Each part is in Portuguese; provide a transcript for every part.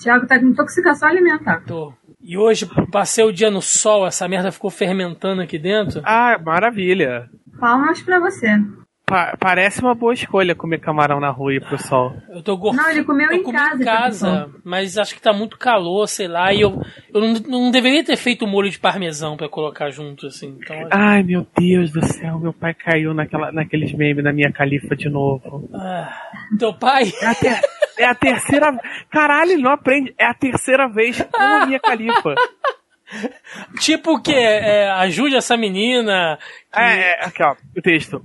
Tiago tá com intoxicação alimentar. Tô. E hoje passei o dia no sol, essa merda ficou fermentando aqui dentro. Ah, maravilha. Palmas pra você. Pa parece uma boa escolha comer camarão na rua e ir pro sol. Eu tô gorfando. Não, ele comeu eu em casa. em casa, mas acho que tá muito calor, sei lá, e eu, eu não, não deveria ter feito molho de parmesão pra colocar junto, assim. Então, Ai, meu Deus do céu, meu pai caiu naquela, naqueles memes da minha califa de novo. ah, teu pai? É a, ter- é a terceira. Caralho, ele não aprende. É a terceira vez com a minha califa. Tipo que é, ajude essa menina. que- É, é, aqui ó, o texto.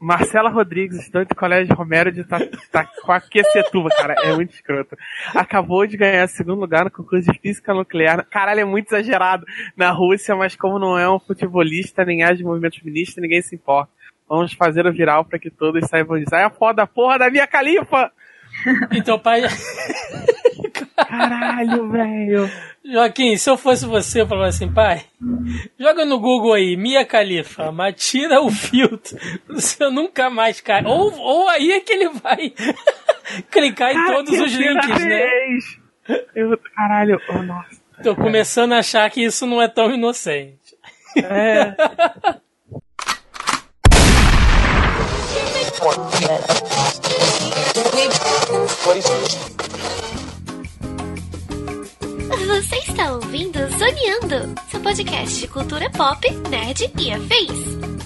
Marcela Rodrigues, estudante do Colégio Romero de Itaquaquecetuba, cara, é muito escroto. Acabou de ganhar segundo lugar no concurso de Física Nuclear. Caralho, é muito exagerado na Rússia, mas como não é um futebolista, nem age de movimento feminista, ninguém se importa. Vamos fazer o viral pra que todos saibam disso. Ai, a foda, porra da minha califa! E teu pai. Caralho, velho. Joaquim, se eu fosse você, eu falava assim, pai, joga no Google aí, Mia Khalifa, mas tira o filtro, você nunca mais cai. Ou, ou aí é que ele vai clicar em Cara, todos os links, né? Eu, caralho, oh, nossa. Tô começando a achar que isso não é tão inocente. É. Você está ouvindo Zoneando, seu podcast de cultura pop, nerd e afins.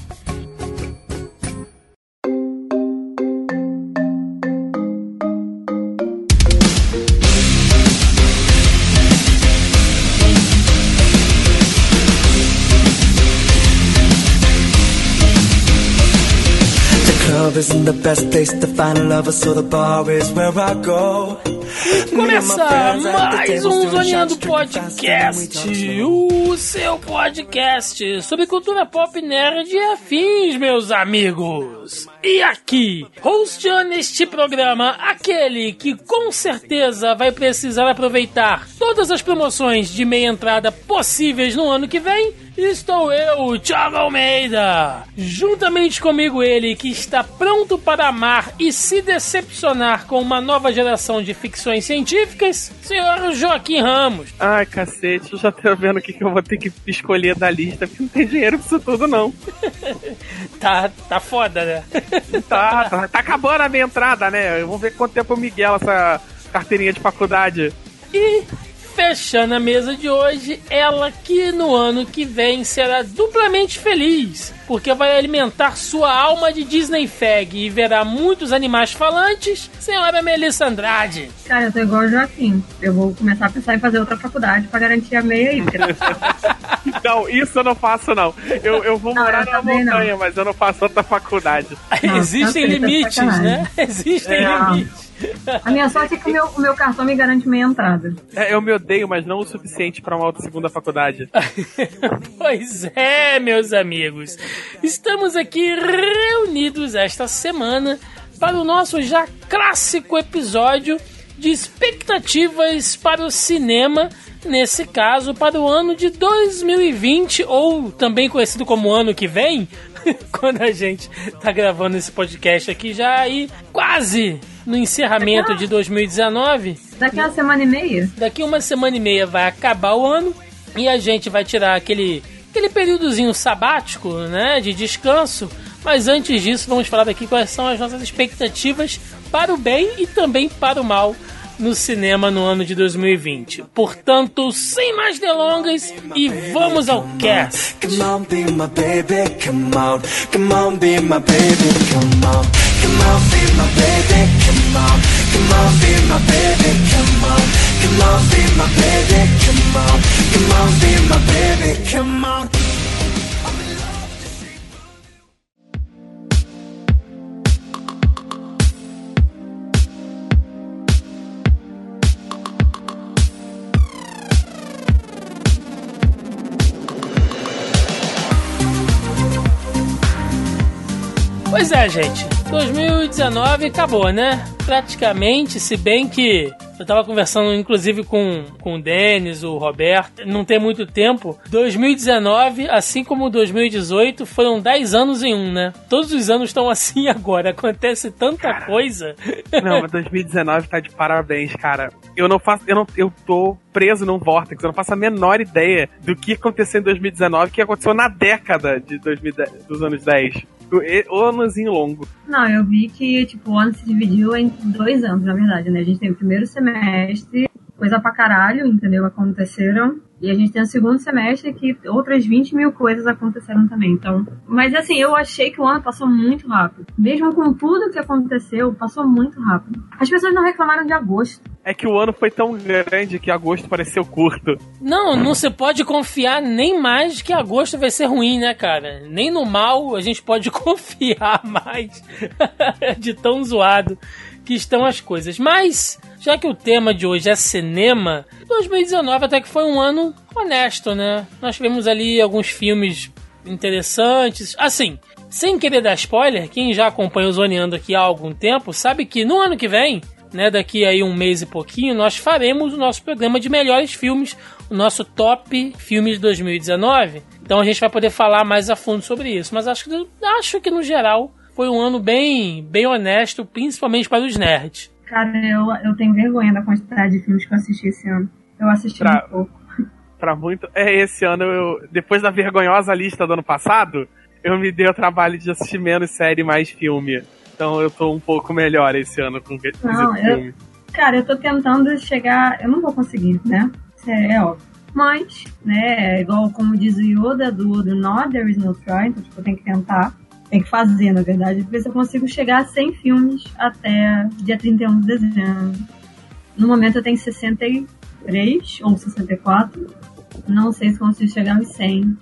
Club isn't the best place to find a lover, so the bar is where I go. Começa mais um Zoneando Podcast, o seu podcast sobre cultura pop nerd e afins, meus amigos. E aqui, hosteando este programa, aquele que com certeza vai precisar aproveitar todas as promoções de meia entrada possíveis no ano que vem, estou eu, Thiago Almeida. Juntamente comigo ele, que está pronto para amar e se decepcionar com uma nova geração de ficções científicas, senhor Joaquim Ramos. Ai, cacete, eu já tô vendo o que, que eu vou ter que escolher da lista, porque não tem dinheiro pra isso tudo, não. Tá, tá foda, né? Tá, tá, tá acabando a minha entrada, né? Vamos ver quanto tempo o Miguel essa carteirinha de faculdade. E fechando a mesa de hoje, ela que no ano que vem será duplamente feliz, porque vai alimentar sua alma de Disney Fag e verá muitos animais falantes, senhora Melissa Andrade. Cara, eu tô igual o Joaquim. Eu vou começar a pensar em fazer outra faculdade pra garantir a meia porque- Não, isso eu não faço, não. Eu, eu vou Não, morar eu na também não. montanha, mas eu não faço outra faculdade. Não, Existem tá limites, né? Existem É. limites. A minha sorte é que o meu, o meu cartão me garante meia entrada. É, eu me odeio, mas não o suficiente pra uma outra segunda faculdade. pois é, meus amigos. Estamos aqui reunidos esta semana para o nosso já clássico episódio de expectativas para o cinema. Nesse caso, para o ano de 2020, ou também conhecido como ano que vem, quando a gente tá gravando esse podcast aqui, já aí quase no encerramento de 2019. Daqui a uma semana e meia. Daqui uma semana e meia vai acabar o ano e a gente vai tirar aquele, aquele períodozinho sabático, né, de descanso. Mas antes disso, vamos falar aqui quais são as nossas expectativas para o bem e também para o mal no cinema no ano de 2020. Portanto, sem mais delongas e vamos ao cast. Be be. Pois é, gente. 2019 acabou, né? Praticamente, se bem que Eu tava conversando, inclusive, com, com o Denis, o Roberto, não tem muito tempo. 2019, assim como 2018, foram 10 anos em um, né? Todos os anos estão assim agora. Acontece tanta cara, coisa. Não, mas 2019 tá de parabéns, cara. Eu não faço. Eu, não, eu tô preso num vórtex. Eu não faço a menor ideia do que aconteceu em 2019, que aconteceu na década de 2010, dos anos 10 o anozinho longo. Não, eu vi que, tipo, o ano se dividiu em dois anos, na verdade, né? A gente tem o primeiro semestre, coisa pra caralho, entendeu? Aconteceram. E a gente tem o segundo semestre que outras 20 mil coisas aconteceram também. Então, mas assim, eu achei que o ano passou muito rápido. Mesmo com tudo que aconteceu, passou muito rápido. As pessoas não reclamaram de agosto. É que o ano foi tão grande que agosto pareceu curto. Não, não se pode confiar nem mais que agosto vai ser ruim, né, cara? Nem no mal a gente pode confiar mais de tão zoado que estão as coisas. Mas, já que o tema de hoje é cinema, 2019 até que foi um ano honesto, né? Nós tivemos ali alguns filmes interessantes. Assim, sem querer dar spoiler, quem já acompanha o Zoneando aqui há algum tempo sabe que no ano que vem, né, daqui aí um mês e pouquinho, nós faremos o nosso programa de melhores filmes, o nosso top filmes de 2019. Então a gente vai poder falar mais a fundo sobre isso. Mas acho que, acho que no geral foi um ano bem, bem honesto, principalmente para os nerds. Cara, eu, eu tenho vergonha da quantidade de filmes que eu assisti esse ano. Eu assisti pra, muito pouco. Pra muito. É, esse ano, eu, depois da vergonhosa lista do ano passado, eu me dei o trabalho de assistir menos série e mais filme. Então eu tô um pouco melhor esse ano com esse não, filme. Eu, cara, eu tô tentando chegar. Eu não vou conseguir, né? É, é óbvio. Mas, né, igual como diz o Yoda do The Not There Is No Try, então tipo, eu tenho que tentar tem que fazer, na verdade, ver se eu consigo chegar a 100 filmes até dia 31 de dezembro. No momento eu tenho 63 ou 64. Não sei se consigo chegar aos 100.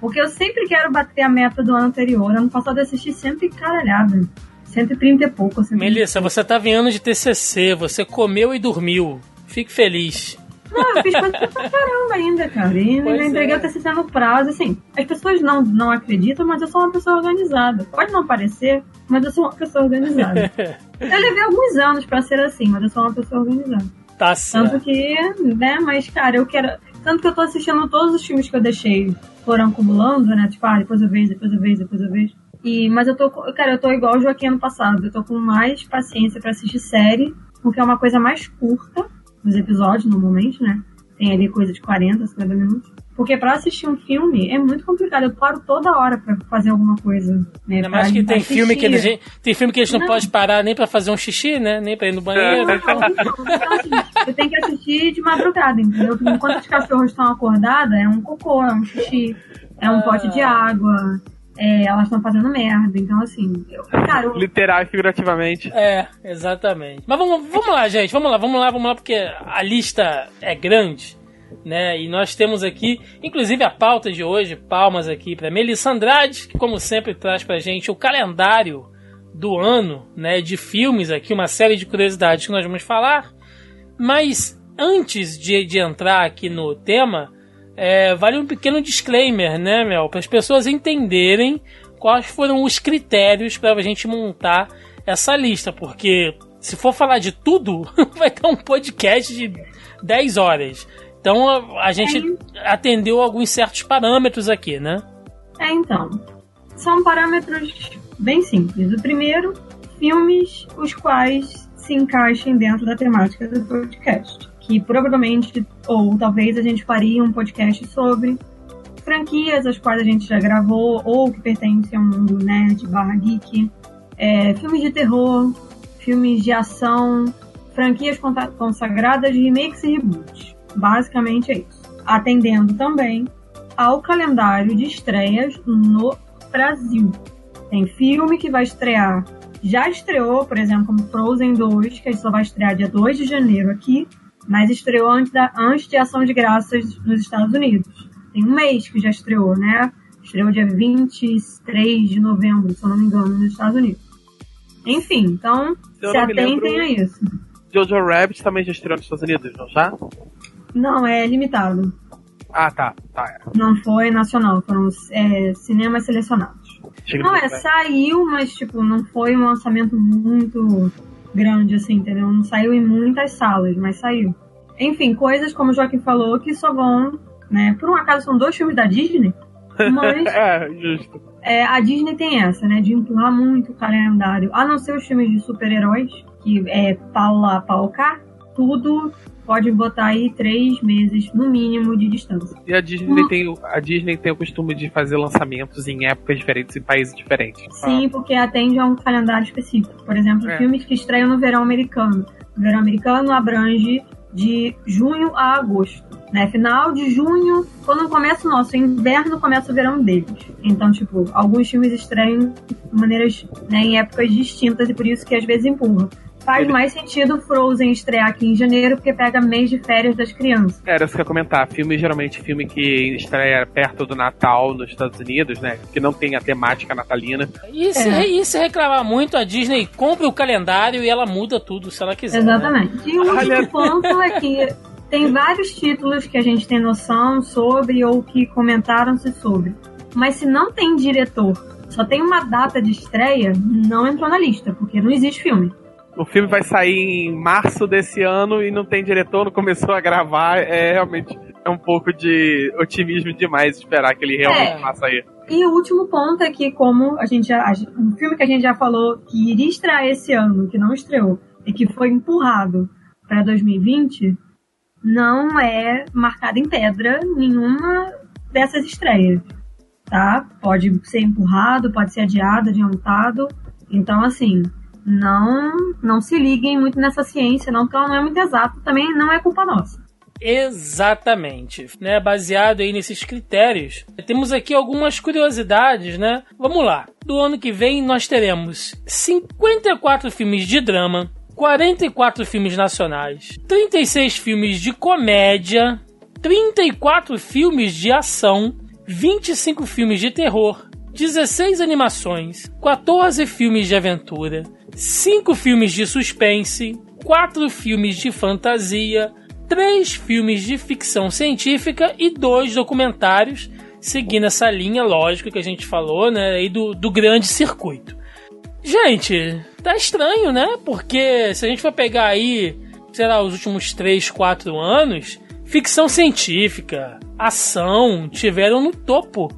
Porque eu sempre quero bater a meta do ano anterior. Ano passado eu assisti sempre caralhada. 130 e pouco. Melissa, você tá vindo de TCC, você comeu e dormiu. Fique feliz. Não, eu fiz coisa pra caramba ainda, cara. E pois ainda entreguei é. o TCC no prazo. Assim, as pessoas não, não acreditam, mas eu sou uma pessoa organizada. Pode não parecer, mas eu sou uma pessoa organizada. eu levei alguns anos pra ser assim, mas eu sou uma pessoa organizada. Tá certo. Tanto que, né, mas, cara, eu quero. Tanto que eu tô assistindo todos os filmes que eu deixei, foram acumulando, né? Tipo, ah, depois eu vejo, depois eu vejo, depois eu vejo. E, mas eu tô, cara, eu tô igual o Joaquim ano passado. Eu tô com mais paciência para assistir série, porque é uma coisa mais curta os episódios, normalmente, né? Tem ali coisa de 40, 50 minutos. Porque pra assistir um filme é muito complicado. Eu paro toda hora pra fazer alguma coisa. Né? Ainda mais que tem filme que, eles, tem filme que eles não, não podem parar nem pra fazer um xixi, né? Nem pra ir no banheiro. Não, então, eu tenho que assistir de madrugada, entendeu? Enquanto os cachorros estão acordados, é um cocô, é um xixi, é um ah. pote de água é, elas estão fazendo merda. Então, assim, eu, cara. Eu... Literal e figurativamente. É, exatamente. Mas vamos, vamos lá, gente. Vamos lá, vamos lá, vamos lá, porque a lista é grande. Né? E nós temos aqui, inclusive a pauta de hoje, palmas aqui para Melissa Andrade, que como sempre traz pra gente o calendário do ano, né, de filmes aqui, uma série de curiosidades que nós vamos falar. Mas antes de, de entrar aqui no tema, é, vale um pequeno disclaimer, né, Mel? Para as pessoas entenderem quais foram os critérios para a gente montar essa lista, porque se for falar de tudo, vai ter um podcast de 10 horas. Então a, a gente é. atendeu alguns certos parâmetros aqui, né? É, então. São parâmetros bem simples. O primeiro, filmes os quais se encaixem dentro da temática do podcast que provavelmente, ou talvez a gente faria um podcast sobre franquias as quais a gente já gravou, ou que pertencem ao mundo nerd barra geek, é, filmes de terror, filmes de ação, franquias consagradas, remakes e reboots. Basicamente é isso. Atendendo também ao calendário de estreias no Brasil. Tem filme que vai estrear, já estreou, por exemplo, como Frozen 2, que só vai estrear dia 2 de janeiro aqui, mas estreou antes, da, antes de Ação de Graças nos Estados Unidos. Tem um mês que já estreou, né? Estreou dia 23 de novembro, se eu não me engano, nos Estados Unidos. Enfim, então se, se atentem a isso. Jojo Rabbit também já estreou nos Estados Unidos, não já? Não, é limitado. Ah, tá. tá é. Não foi nacional, foram é, cinemas selecionados. Chega não, é, saiu, mas tipo, não foi um lançamento muito grande, assim, entendeu? Não saiu em muitas salas, mas saiu. Enfim, coisas como o Joaquim falou que só vão, né? Por um acaso são dois filmes da Disney, mas é, justo. é, a Disney tem essa, né? De empurrar muito o calendário. A não ser os filmes de super-heróis, que é pau lá, pau cá, tudo pode botar aí três meses, no mínimo, de distância. E a Disney, tem, o- a Disney tem o costume de fazer lançamentos em épocas diferentes, em países diferentes. Sim, porque atende a um calendário específico. Por exemplo, É. filmes que estreiam no verão americano. O verão americano abrange de junho a agosto. Né? Final de junho, quando começa o nosso inverno, começa o verão deles. Então, tipo, alguns filmes estreiam de maneiras, né, em épocas distintas e por isso que às vezes empurra. Faz Ele- mais sentido Frozen estrear aqui em janeiro, porque pega mês de férias das crianças. Era isso que eu ia comentar. Filme, geralmente, filme que estreia perto do Natal nos Estados Unidos, né? Que não tem a temática natalina. E se, É. e se reclamar muito, a Disney compra o calendário e ela muda tudo se ela quiser. né? Exatamente. E o último ponto é que tem vários títulos que a gente tem noção sobre ou que comentaram-se sobre. Mas se não tem diretor, só tem uma data de estreia, não entrou na lista, porque não existe filme. O filme vai sair em março desse ano e não tem diretor, não começou a gravar. É realmente é um pouco de otimismo demais esperar que ele realmente É. vá sair. E o último ponto é que, como a gente já. Um filme que a gente já falou que iria estrear esse ano, que não estreou, e que foi empurrado para 2020, não é marcado em pedra nenhuma dessas estreias. Tá? Pode ser empurrado, pode ser adiado, adiantado. Então, assim, não, não se liguem muito nessa ciência, não, porque ela não é muito exata, também não é culpa nossa. Exatamente, né? Baseado aí nesses critérios, temos aqui algumas curiosidades, né? Vamos lá. Do ano que vem nós teremos 54 filmes de drama, 44 filmes nacionais, 36 filmes de comédia, 34 filmes de ação, 25 filmes de terror, 16 animações, 14 filmes de aventura, 5 filmes de suspense, 4 filmes de fantasia, 3 filmes de ficção científica e 2 documentários, seguindo essa linha, lógico, que a gente falou, né, aí do, do grande circuito. Gente, tá estranho, né? Porque se a gente for pegar aí, sei lá, os últimos 3, 4 anos, ficção científica, ação, tiveram no topo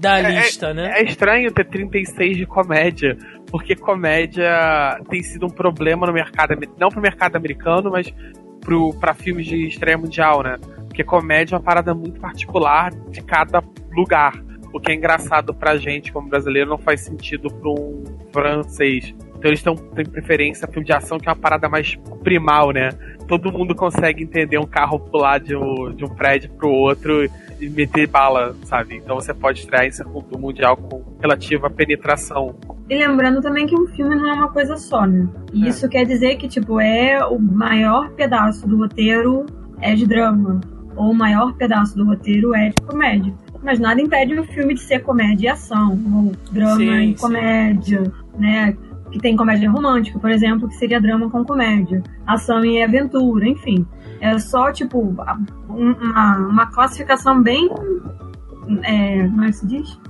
da lista, né? É estranho ter 36 de comédia, porque comédia tem sido um problema no mercado, não pro mercado americano, mas pro, pra filmes de estreia mundial, né? Porque comédia é uma parada muito particular de cada lugar. O que é engraçado pra gente, como brasileiro, não faz sentido pra um francês. Então eles tão, têm preferência a filme de ação, que é uma parada mais primal, né? Todo mundo consegue entender um carro pular de um, de um prédio pro outro e meter bala, sabe? Então você pode estrear em circuito mundial com relativa penetração. E lembrando também que um filme não é uma coisa só, né? E É. isso quer dizer que, tipo, é o maior pedaço do roteiro é de drama. Ou o maior pedaço do roteiro é de comédia. Mas nada impede o filme de ser comédia e ação, ou drama Sim, e sim. comédia, né? Que tem comédia romântica, por exemplo, que seria drama com comédia. Ação e aventura, enfim. É só, tipo, um- uma, uma classificação bem. É, como é que se diz?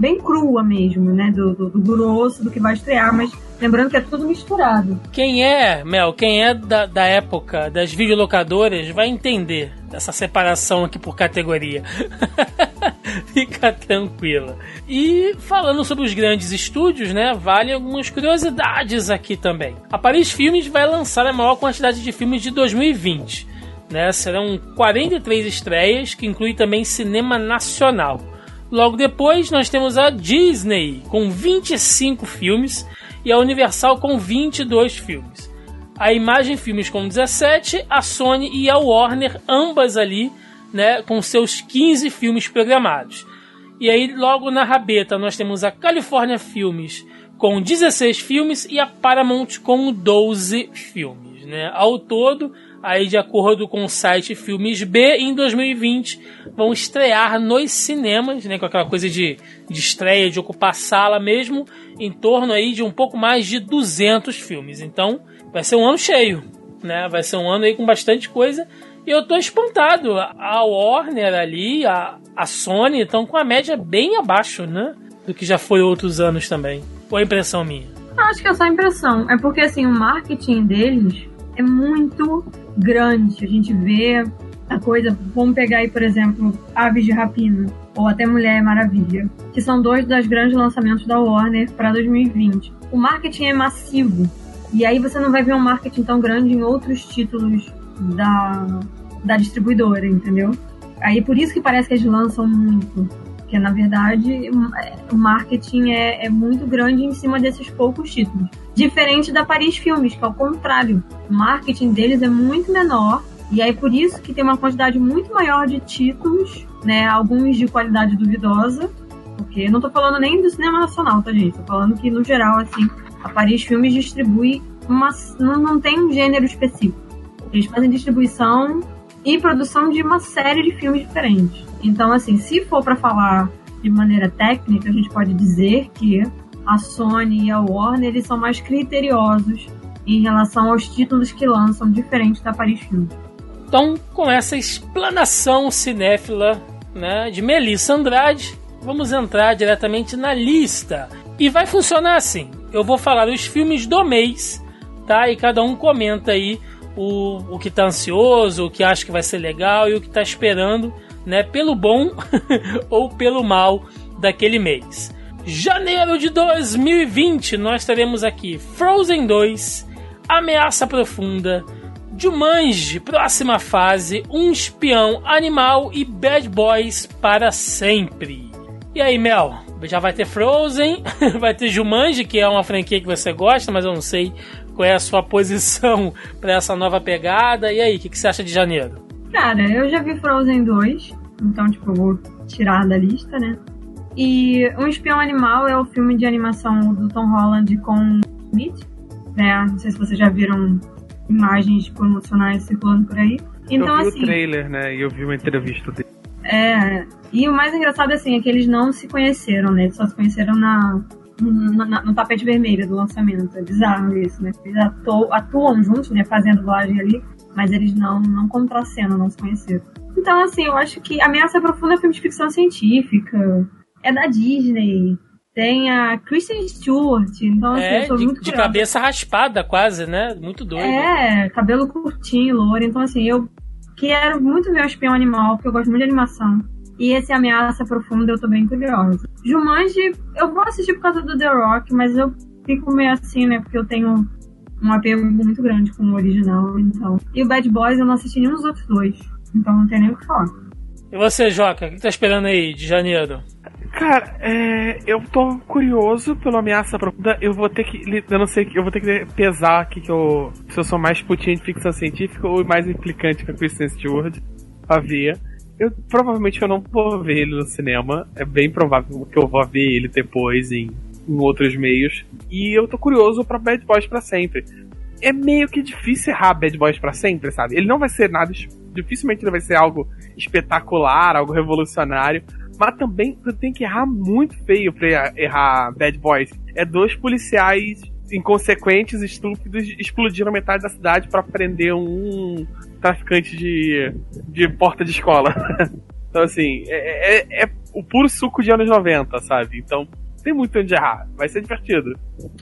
Bem crua mesmo, né? Do, do, do grosso, do que vai estrear, mas lembrando que é tudo misturado. Quem é, Mel, quem é da, da época das videolocadoras vai entender essa separação aqui por categoria. Fica tranquila. E falando sobre os grandes estúdios, né, vale algumas curiosidades aqui também. A Paris Filmes vai lançar a maior quantidade de filmes de 2020. Né, serão 43 estreias, que inclui também cinema nacional. Logo depois, nós temos a Disney com 25 filmes e a Universal com 22 filmes. A Imagem Filmes com 17, a Sony e a Warner, ambas ali, né, com seus 15 filmes programados. E aí, logo na rabeta, nós temos a California Filmes com 16 filmes e a Paramount com 12 filmes. Né? Ao todo, aí de acordo com o site Filmes B, em 2020 vão estrear nos cinemas, né, com aquela coisa de, de estreia, de ocupar sala mesmo, em torno aí de um pouco mais de 200 filmes. Então, vai ser um ano cheio, né? Vai ser um ano aí com bastante coisa. E eu tô espantado. A Warner ali, a, a Sony estão com a média bem abaixo, né? Do que já foi outros anos também. Ou é impressão minha? Acho que é só impressão. É porque, assim, o marketing deles é muito grande. A gente vê a coisa. Vamos pegar aí, por exemplo, Aves de Rapina ou até Mulher Maravilha, que são dois dos grandes lançamentos da Warner para 2020. O marketing é massivo. E aí você não vai ver um marketing tão grande em outros títulos da, da distribuidora, entendeu? Aí por isso que parece que eles lançam muito. Porque na verdade o marketing é, é muito grande em cima desses poucos títulos. Diferente da Paris Filmes, que é o contrário. O marketing deles é muito menor. E aí por isso que tem uma quantidade muito maior de títulos, né? Alguns de qualidade duvidosa. Porque não tô falando nem do cinema nacional, tá, gente? Tô falando que no geral, assim, a Paris Filmes distribui uma. não, não tem um gênero específico. Eles fazem distribuição e produção de uma série de filmes diferentes. Então, assim, se for para falar de maneira técnica, a gente pode dizer que a Sony e a Warner eles são mais criteriosos em relação aos títulos que lançam, diferente da Paris Filmes. Então, com essa explanação cinéfila né, de Melissa Andrade, vamos entrar diretamente na lista. E vai funcionar assim: eu vou falar os filmes do mês, tá? E cada um comenta aí o, o que tá ansioso, o que acha que vai ser legal e o que tá esperando, né, pelo bom ou pelo mal daquele mês. Janeiro de 2020, nós teremos aqui Frozen 2, Ameaça Profunda, Jumanji, próxima fase, Um Espião Animal e Bad Boys para sempre. E aí, Mel? Já vai ter Frozen, vai ter Jumanji, que é uma franquia que você gosta, mas eu não sei qual é a sua posição para essa nova pegada. E aí, o que, que, você acha de janeiro? Cara, eu já vi Frozen 2, então, tipo, eu vou tirar da lista, né? E Um Espião Animal é o filme de animação do Tom Holland com Smith, né? Não sei se vocês já viram imagens promocionais circulando por aí. Então, eu vi assim, o trailer, né? E eu vi uma entrevista dele. É, e o mais engraçado, assim, é que eles não se conheceram, né? Eles só se conheceram na, no, no, tapete vermelho do lançamento. É bizarro isso, né? Eles atuam, atuam juntos, né? Fazendo dublagem ali, mas eles não, não contracenam, não se conheceram. Então, assim, eu acho que Ameaça Profunda é filme de ficção científica. É da Disney. Tem a Kristen Stewart. Então, assim, é, eu sou de, muito de curiosa. cabeça raspada quase, né? Muito doido. É, cabelo curtinho, louro. Então, assim, eu quero muito ver o Espião Animal, porque eu gosto muito de animação. E esse Ameaça Profunda eu tô bem curiosa. Jumanji, eu vou assistir por causa do The Rock, mas eu fico meio assim, né? Porque eu tenho um apego muito grande com o original, então. E o Bad Boys eu não assisti nenhum dos outros dois. Então não tem nem o que falar. E você, Joca, o que tá esperando aí de janeiro? Cara, é, eu tô curioso pela ameaça profunda. Eu vou ter que. Eu não sei, eu vou ter que pesar aqui que eu. Se eu sou mais putinho de ficção científica ou mais implicante com a Kristen Stewart pra ver. Eu, provavelmente eu não vou ver ele no cinema. É bem provável que eu vou ver ele depois em, em outros meios. E eu tô curioso pra Bad Boys pra sempre. É meio que difícil errar Bad Boys pra sempre, sabe? Ele não vai ser nada. Dificilmente ele vai ser algo espetacular, algo revolucionário. Mas também tu tem que errar muito feio pra errar Bad Boys. É dois policiais inconsequentes, estúpidos, explodiram metade da cidade para prender um traficante de, de porta de escola. então, assim, é, é, é, o puro suco de anos 90, sabe? Então, tem muito onde errar. Vai ser divertido.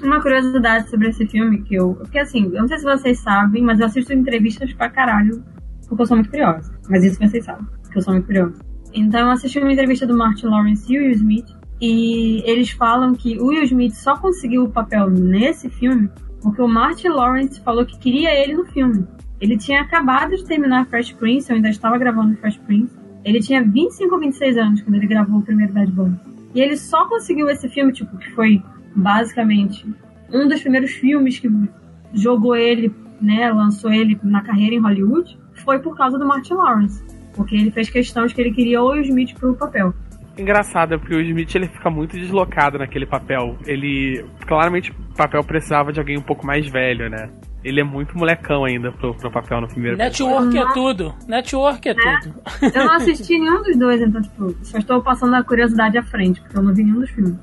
Uma curiosidade sobre esse filme que eu. Porque assim, eu não sei se vocês sabem, mas eu assisto entrevistas pra caralho, porque eu sou muito curiosa. Mas isso vocês sabem, porque eu sou muito curiosa. Então eu assisti uma entrevista do Martin Lawrence e o Will Smith, e eles falam que o Will Smith só conseguiu o papel nesse filme porque o Martin Lawrence falou que queria ele no filme. Ele tinha acabado de terminar Fresh Prince, eu ainda estava gravando Fresh Prince. Ele tinha 25 ou 26 anos quando ele gravou o primeiro Bad Boys. E ele só conseguiu esse filme, tipo, que foi basicamente um dos primeiros filmes que jogou ele, né, lançou ele na carreira em Hollywood, foi por causa do Martin Lawrence. Porque ele fez questão de que ele queria o Will Smith pro papel. Engraçado, é porque o Smith ele fica muito deslocado naquele papel. Ele. Claramente o papel precisava de alguém um pouco mais velho, né? Ele é muito molecão ainda pro, pro papel no primeiro Network é tudo. Network é, tudo. Eu não assisti nenhum dos dois, então, tipo, só estou passando a curiosidade à frente, porque eu não vi nenhum dos filmes.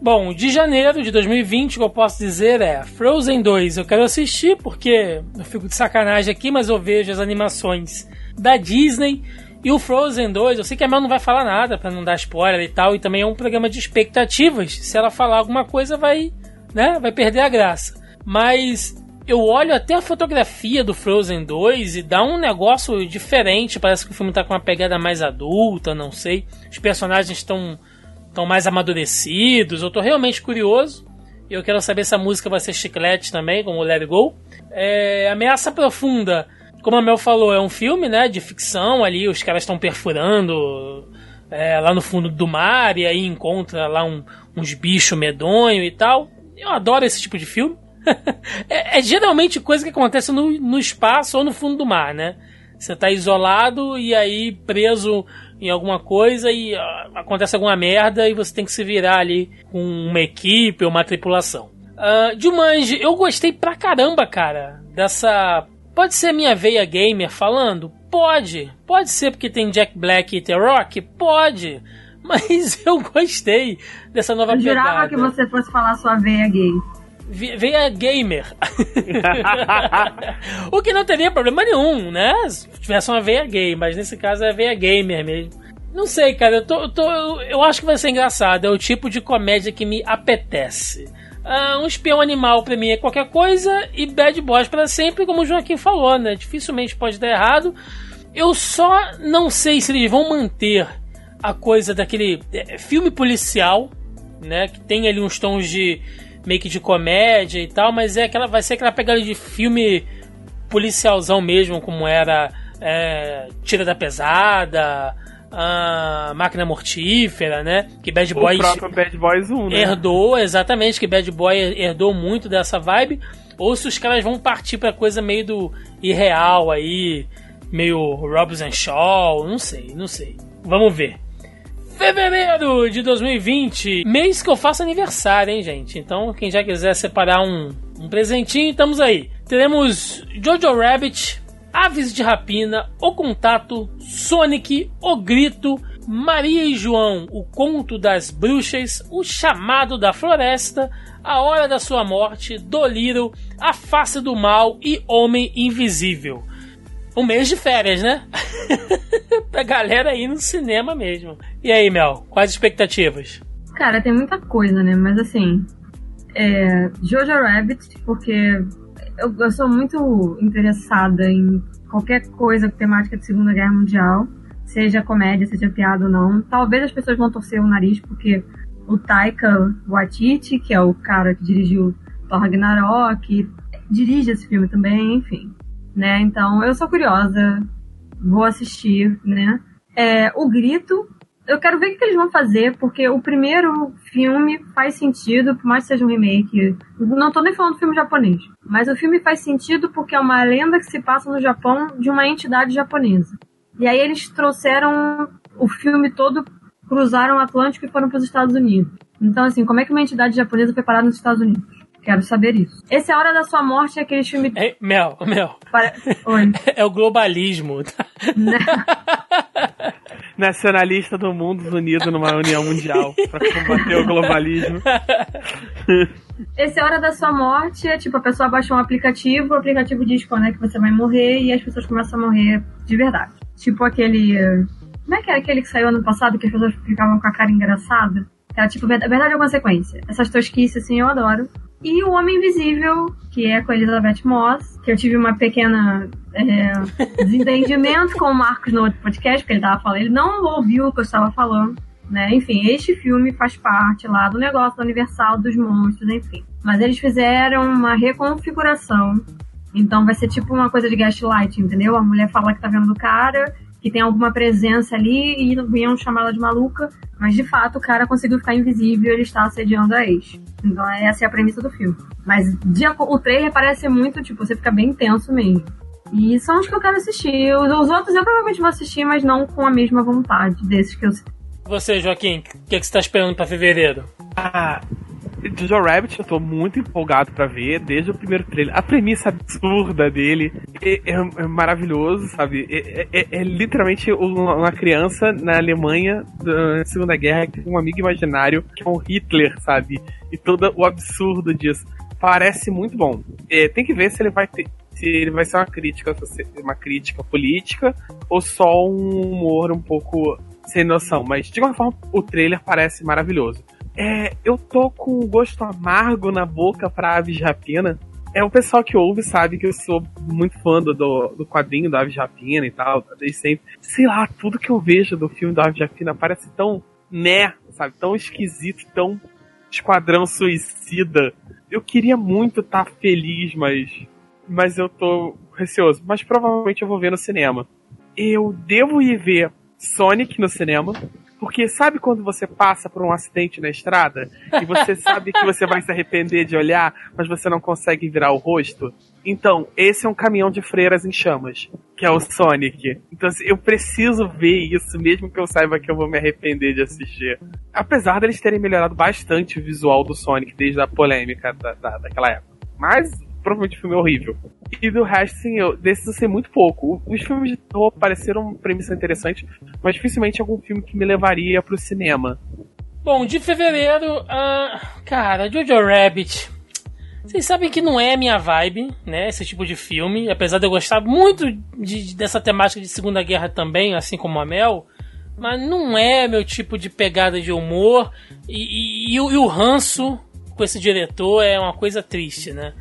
Bom, de janeiro de 2020, o que eu posso dizer é Frozen 2. Eu quero assistir porque eu fico de sacanagem aqui, mas eu vejo as animações da Disney. E o Frozen 2, eu sei que a Mel não vai falar nada para não dar spoiler e tal, e também é um programa de expectativas. Se ela falar alguma coisa, vai né? Vai perder a graça. Mas eu olho até a fotografia do Frozen 2 e dá um negócio diferente. Parece que o filme tá com uma pegada mais adulta, não sei. Os personagens estão estão mais amadurecidos. Eu tô realmente curioso. Eu quero saber se a música vai ser chiclete também, como Let It Go. É, Ameaça Profunda, como a Mel falou, é um filme né, de ficção. Ali os caras estão perfurando é, lá no fundo do mar e aí encontra lá um, uns bichos medonhos e tal. Eu adoro esse tipo de filme. É, é, geralmente coisa que acontece no, no espaço ou no fundo do mar, né? Você tá isolado e aí preso em alguma coisa e uh, acontece alguma merda e você tem que se virar ali com uma equipe ou uma tripulação. Uh, Jumanji, eu gostei pra caramba, cara, dessa... Pode ser minha veia gamer falando? Pode. Pode ser porque tem Jack Black e The Rock? Pode. Mas eu gostei dessa nova eu pegada. Eu jurava que você fosse falar sua veia gay veia gamer. o que não teria problema nenhum, né? Se tivesse uma veia gay, mas nesse caso é veia gamer mesmo. Não sei, cara, eu, tô, eu, tô, eu acho que vai ser engraçado. É o tipo de comédia que me apetece. Uh, um espião animal pra mim é qualquer coisa e Bad Boys para sempre, como o Joaquim falou, né? Dificilmente pode dar errado. Eu só não sei se eles vão manter a coisa daquele é, filme policial, né? Que tem ali uns tons de meio que de comédia e tal, mas é aquela, vai ser aquela pegada de filme policialzão mesmo, como era é, Tira da Pesada, a Máquina Mortífera, né? Que Bad Boys. O próprio Bad Boys 1, né? Herdou, exatamente, que Bad Boy herdou muito dessa vibe. Ou se os caras vão partir pra coisa meio do irreal aí, meio Robinson Shaw, não sei, não sei. Vamos ver fevereiro de 2020, mês que eu faço aniversário, hein, gente? Então, quem já quiser separar um, um presentinho, estamos aí. Teremos Jojo Rabbit, Aves de Rapina, O Contato, Sonic, O Grito, Maria e João, O Conto das Bruxas, O Chamado da Floresta, A Hora da Sua Morte, Doliro, A Face do Mal e Homem Invisível um mês de férias, né? pra galera ir no cinema mesmo. E aí, Mel, quais as expectativas? Cara, tem muita coisa, né? Mas assim, é, Jojo Rabbit, porque eu, eu, sou muito interessada em qualquer coisa temática de Segunda Guerra Mundial, seja comédia, seja piada ou não. Talvez as pessoas vão torcer o nariz, porque o Taika Waititi, que é o cara que dirigiu Thor Ragnarok, dirige esse filme também, enfim né? Então eu sou curiosa, vou assistir, né? É, o Grito, eu quero ver o que eles vão fazer, porque o primeiro filme faz sentido, por mais que seja um remake. Não tô nem falando do filme japonês, mas o filme faz sentido porque é uma lenda que se passa no Japão de uma entidade japonesa. E aí eles trouxeram o filme todo, cruzaram o Atlântico e foram para os Estados Unidos. Então, assim, como é que uma entidade japonesa foi parar nos Estados Unidos? Quero saber isso. Esse é a Hora da Sua Morte é aquele filme. É, Mel, Mel. Para... Oi. É o globalismo. Nacionalista do mundo unido numa união mundial para combater o globalismo. Esse é a Hora da Sua Morte é tipo, a pessoa baixa um aplicativo, o aplicativo diz quando é que você vai morrer e as pessoas começam a morrer de verdade. Tipo aquele. Como é que era aquele que saiu ano passado que as pessoas ficavam com a cara engraçada? Era tipo, verdade ou consequência. Essas tosquices, assim, eu adoro. E o Homem Invisível, que é com a Elizabeth Moss, que eu tive uma pequena é, desentendimento com o Marcos no outro podcast, porque ele tava falando, ele não ouviu o que eu estava falando. Né? Enfim, este filme faz parte lá do negócio do Universal dos monstros, enfim. Mas eles fizeram uma reconfiguração. Então vai ser tipo uma coisa de gaslight, entendeu? A mulher fala que tá vendo o cara que tem alguma presença ali e iam chamá-la de maluca, mas de fato o cara conseguiu ficar invisível e ele está assediando a ex. Então essa é a premissa do filme. Mas de, o trailer parece muito, tipo, você fica bem tenso mesmo. E são os que eu quero assistir. Os, os outros eu provavelmente vou assistir, mas não com a mesma vontade desses que eu Você, Joaquim, o que, que, que você está esperando para fevereiro? Ah, Jojo Rabbit eu tô muito empolgado para ver desde o primeiro trailer. A premissa absurda dele é, é, é maravilhoso, sabe? É, é, é, literalmente uma criança na Alemanha da Segunda Guerra que tem um amigo imaginário que é um Hitler, sabe? E todo o absurdo disso. Parece muito bom. É, tem que ver se ele vai ter, se ele vai ser uma crítica, uma crítica política ou só um humor um pouco sem noção. Mas de qualquer forma, o trailer parece maravilhoso É, eu tô com um gosto amargo na boca pra Aves de Rapina. É o pessoal que ouve sabe que eu sou muito fã do, do quadrinho da Aves de Rapina e tal, desde sempre. Sei lá, tudo que eu vejo do filme da Aves de Rapina parece tão né, sabe, tão esquisito, tão esquadrão suicida. Eu queria muito estar tá feliz, mas mas eu tô receoso. Mas provavelmente eu vou ver no cinema. Eu devo ir ver Sonic no cinema. Porque sabe quando você passa por um acidente na estrada e você sabe que você vai se arrepender de olhar, mas você não consegue virar o rosto? Então, esse é um caminhão de freiras em chamas, que é o Sonic. Então, assim, eu preciso ver isso, mesmo que eu saiba que eu vou me arrepender de assistir. Apesar deles terem melhorado bastante o visual do Sonic desde a polêmica da, da daquela época. Mas provavelmente o filme é horrível. E do resto, sim, eu, desses eu sei muito pouco. Os filmes de terror pareceram premissa interessante, mas dificilmente algum filme que me levaria pro cinema. Bom, de fevereiro, uh, cara, Jojo Rabbit. Vocês sabem que não é minha vibe, né? Esse tipo de filme. Apesar de eu gostar muito de, dessa temática de Segunda Guerra também, assim como a Mel. Mas não é meu tipo de pegada de humor. E, e, e, o, e o ranço com esse diretor é uma coisa triste, né?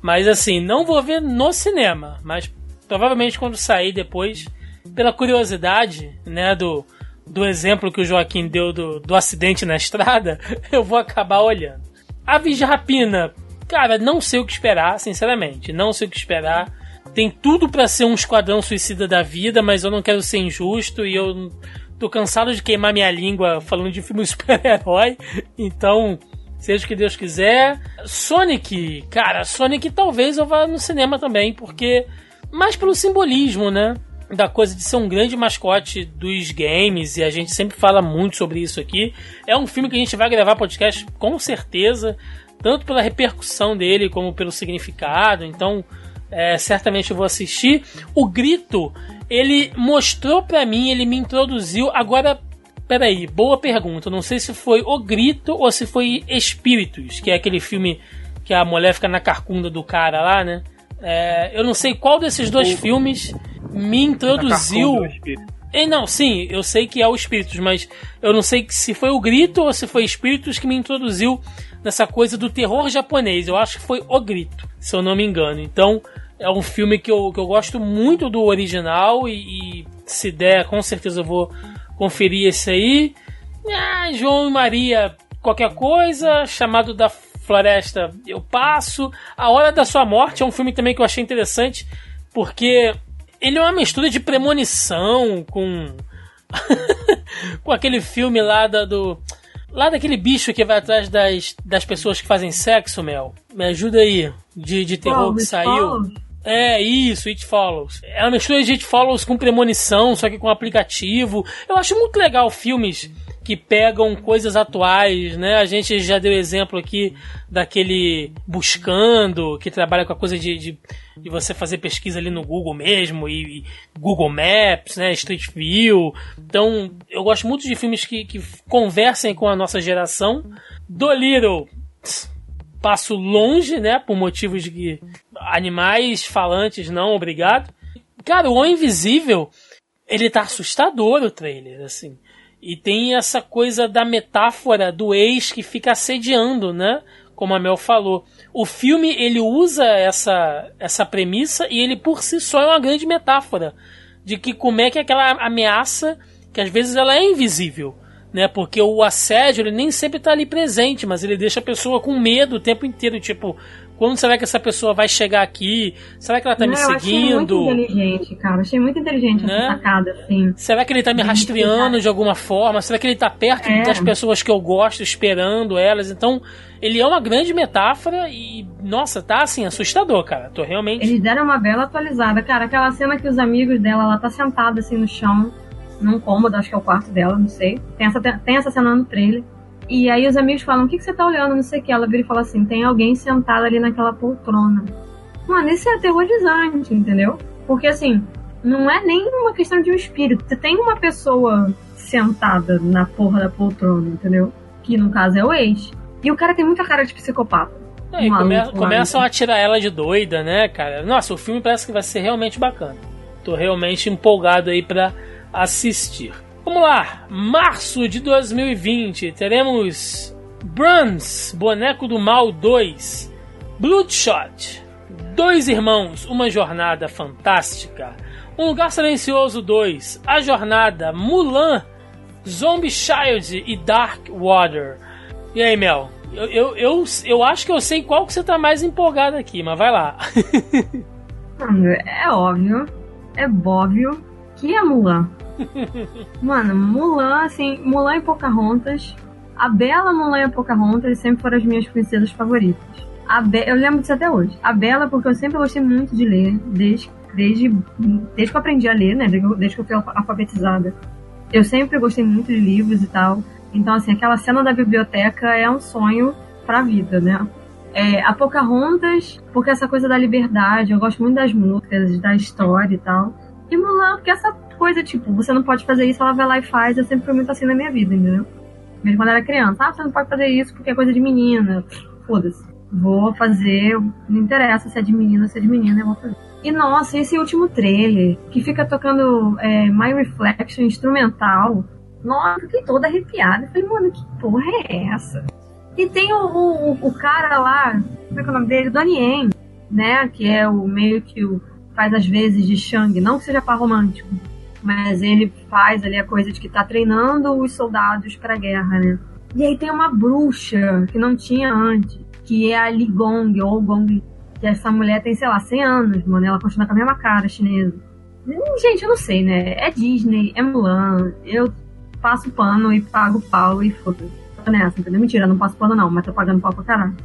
Mas assim, não vou ver no cinema, mas provavelmente quando sair depois, pela curiosidade, né, do, do exemplo que o Joaquim deu do, do acidente na estrada, eu vou acabar olhando. Aves de Rapina, cara, não sei o que esperar, sinceramente, não sei o que esperar. Tem tudo para ser um esquadrão suicida da vida, mas eu não quero ser injusto e eu tô cansado de queimar minha língua falando de filme super-herói, então Seja o que Deus quiser. Sonic, cara, Sonic talvez eu vá no cinema também, porque. Mais pelo simbolismo, né? Da coisa de ser um grande mascote dos games, e a gente sempre fala muito sobre isso aqui. É um filme que a gente vai gravar podcast com certeza, tanto pela repercussão dele como pelo significado. Então, é, certamente eu vou assistir. O Grito, ele mostrou para mim, ele me introduziu. Agora, Peraí, boa pergunta. Não sei se foi O Grito ou se foi Espíritos, que é aquele filme que a mulher fica na carcunda do cara lá, né? É, eu não sei qual desses dois o... filmes me introduziu. E não, sim, eu sei que é o Espíritos, mas eu não sei se foi o Grito ou se foi Espíritos que me introduziu nessa coisa do terror japonês. Eu acho que foi o Grito, se eu não me engano. Então, é um filme que eu, que eu gosto muito do original e, e se der, com certeza eu vou conferir esse aí. Ah, João e Maria, qualquer coisa, chamado da floresta, eu passo. A Hora da Sua Morte é um filme também que eu achei interessante, porque ele é uma mistura de premonição com. com aquele filme lá da, do. Lá daquele bicho que vai atrás das, das pessoas que fazem sexo, Mel. Me ajuda aí. De, de terror oh, que saiu. É, isso, It Follows. É uma mistura de It Follows com premonição, só que com aplicativo. Eu acho muito legal filmes que pegam coisas atuais, né? A gente já deu exemplo aqui daquele Buscando, que trabalha com a coisa de, de, de você fazer pesquisa ali no Google mesmo, e, e, Google Maps, né? Street View. Então, eu gosto muito de filmes que, que conversem com a nossa geração. Do Little passo longe, né? Por motivos de animais falantes, não, obrigado. Cara, o Invisível, ele tá assustador o trailer, assim. E tem essa coisa da metáfora do ex que fica assediando, né? Como a Mel falou. O filme, ele usa essa, essa premissa e ele por si só é uma grande metáfora de que como é que aquela ameaça, que às vezes ela é invisível, né? Porque o assédio ele nem sempre está ali presente, mas ele deixa a pessoa com medo o tempo inteiro, tipo, quando será que essa pessoa vai chegar aqui? Será que ela tá Não, me seguindo? Eu achei muito inteligente, cara. Achei muito inteligente né? essa sacada, assim. Será que ele tá me rastreando de alguma forma? Será que ele tá perto é. das pessoas que eu gosto, esperando elas? Então, ele é uma grande metáfora e, nossa, tá assim, assustador, cara. Tô realmente. Eles deram uma bela atualizada, cara. Aquela cena que os amigos dela, ela tá sentada assim no chão num cômodo, acho que é o quarto dela, não sei. Tem essa, tem essa cena no trailer. E aí os amigos falam, o que, que você tá olhando? Não sei o que. Ela vira e fala assim, tem alguém sentado ali naquela poltrona. Mano, isso é aterrorizante, entendeu? Porque assim, não é nem uma questão de um espírito. Você tem uma pessoa sentada na porra da poltrona, entendeu? Que no caso é o ex. E o cara tem muita cara de psicopata. É, e come começam a tirar ela de doida, né, cara? Nossa, o filme parece que vai ser realmente bacana. Tô realmente empolgado aí pra assistir. Vamos lá, março de 2020, teremos Bruns, Boneco do Mal 2, Bloodshot, Dois Irmãos, Uma Jornada Fantástica, Um Lugar Silencioso 2, A Jornada, Mulan, Zombie Child e Dark Water. E aí, Mel? Eu, eu, eu, eu acho que eu sei qual que você tá mais empolgado aqui, mas vai lá. é óbvio, é óbvio que é Mulan. Mano, Mulan, assim, Mulan e Pocahontas. A Bela Mulan e Pocahontas sempre foram as minhas princesas favoritas. A Be eu lembro disso até hoje. A Bela, porque eu sempre gostei muito de ler, desde, desde, desde que eu aprendi a ler, né? Desde, desde que eu fui alfabetizada. Eu sempre gostei muito de livros e tal. Então, assim, aquela cena da biblioteca é um sonho pra vida, né? É, a Pocahontas, porque essa coisa da liberdade, eu gosto muito das músicas, da história e tal. E Mulan, porque essa coisa, tipo, você não pode fazer isso, ela vai lá e faz. Eu sempre fui muito assim na minha vida, entendeu? Mesmo quando era criança. Ah, você não pode fazer isso porque é coisa de menina. Foda-se. Vou fazer, não interessa se é de menina ou se é de menina, eu vou fazer. E nossa, esse último trailer, que fica tocando é, My Reflection instrumental. Nossa, fiquei toda arrepiada. Falei, mano, que porra é essa? E tem o, o, o cara lá, como é que é o nome dele? Donnie Yen, né? Que é o meio que o faz às vezes de Shang, não que seja par romântico, mas ele faz ali a coisa de que tá treinando os soldados pra guerra, né? E aí tem uma bruxa que não tinha antes, que é a Li Gong, ou Gong, que essa mulher tem, sei lá, 100 anos, mano, ela continua com a mesma cara chinesa. Gente, eu não sei, né? É Disney, é Mulan, eu passo pano e pago pau e foda-se. Tô nessa, entendeu? Mentira, não passo pano não, mas tô pagando pau pra caralho.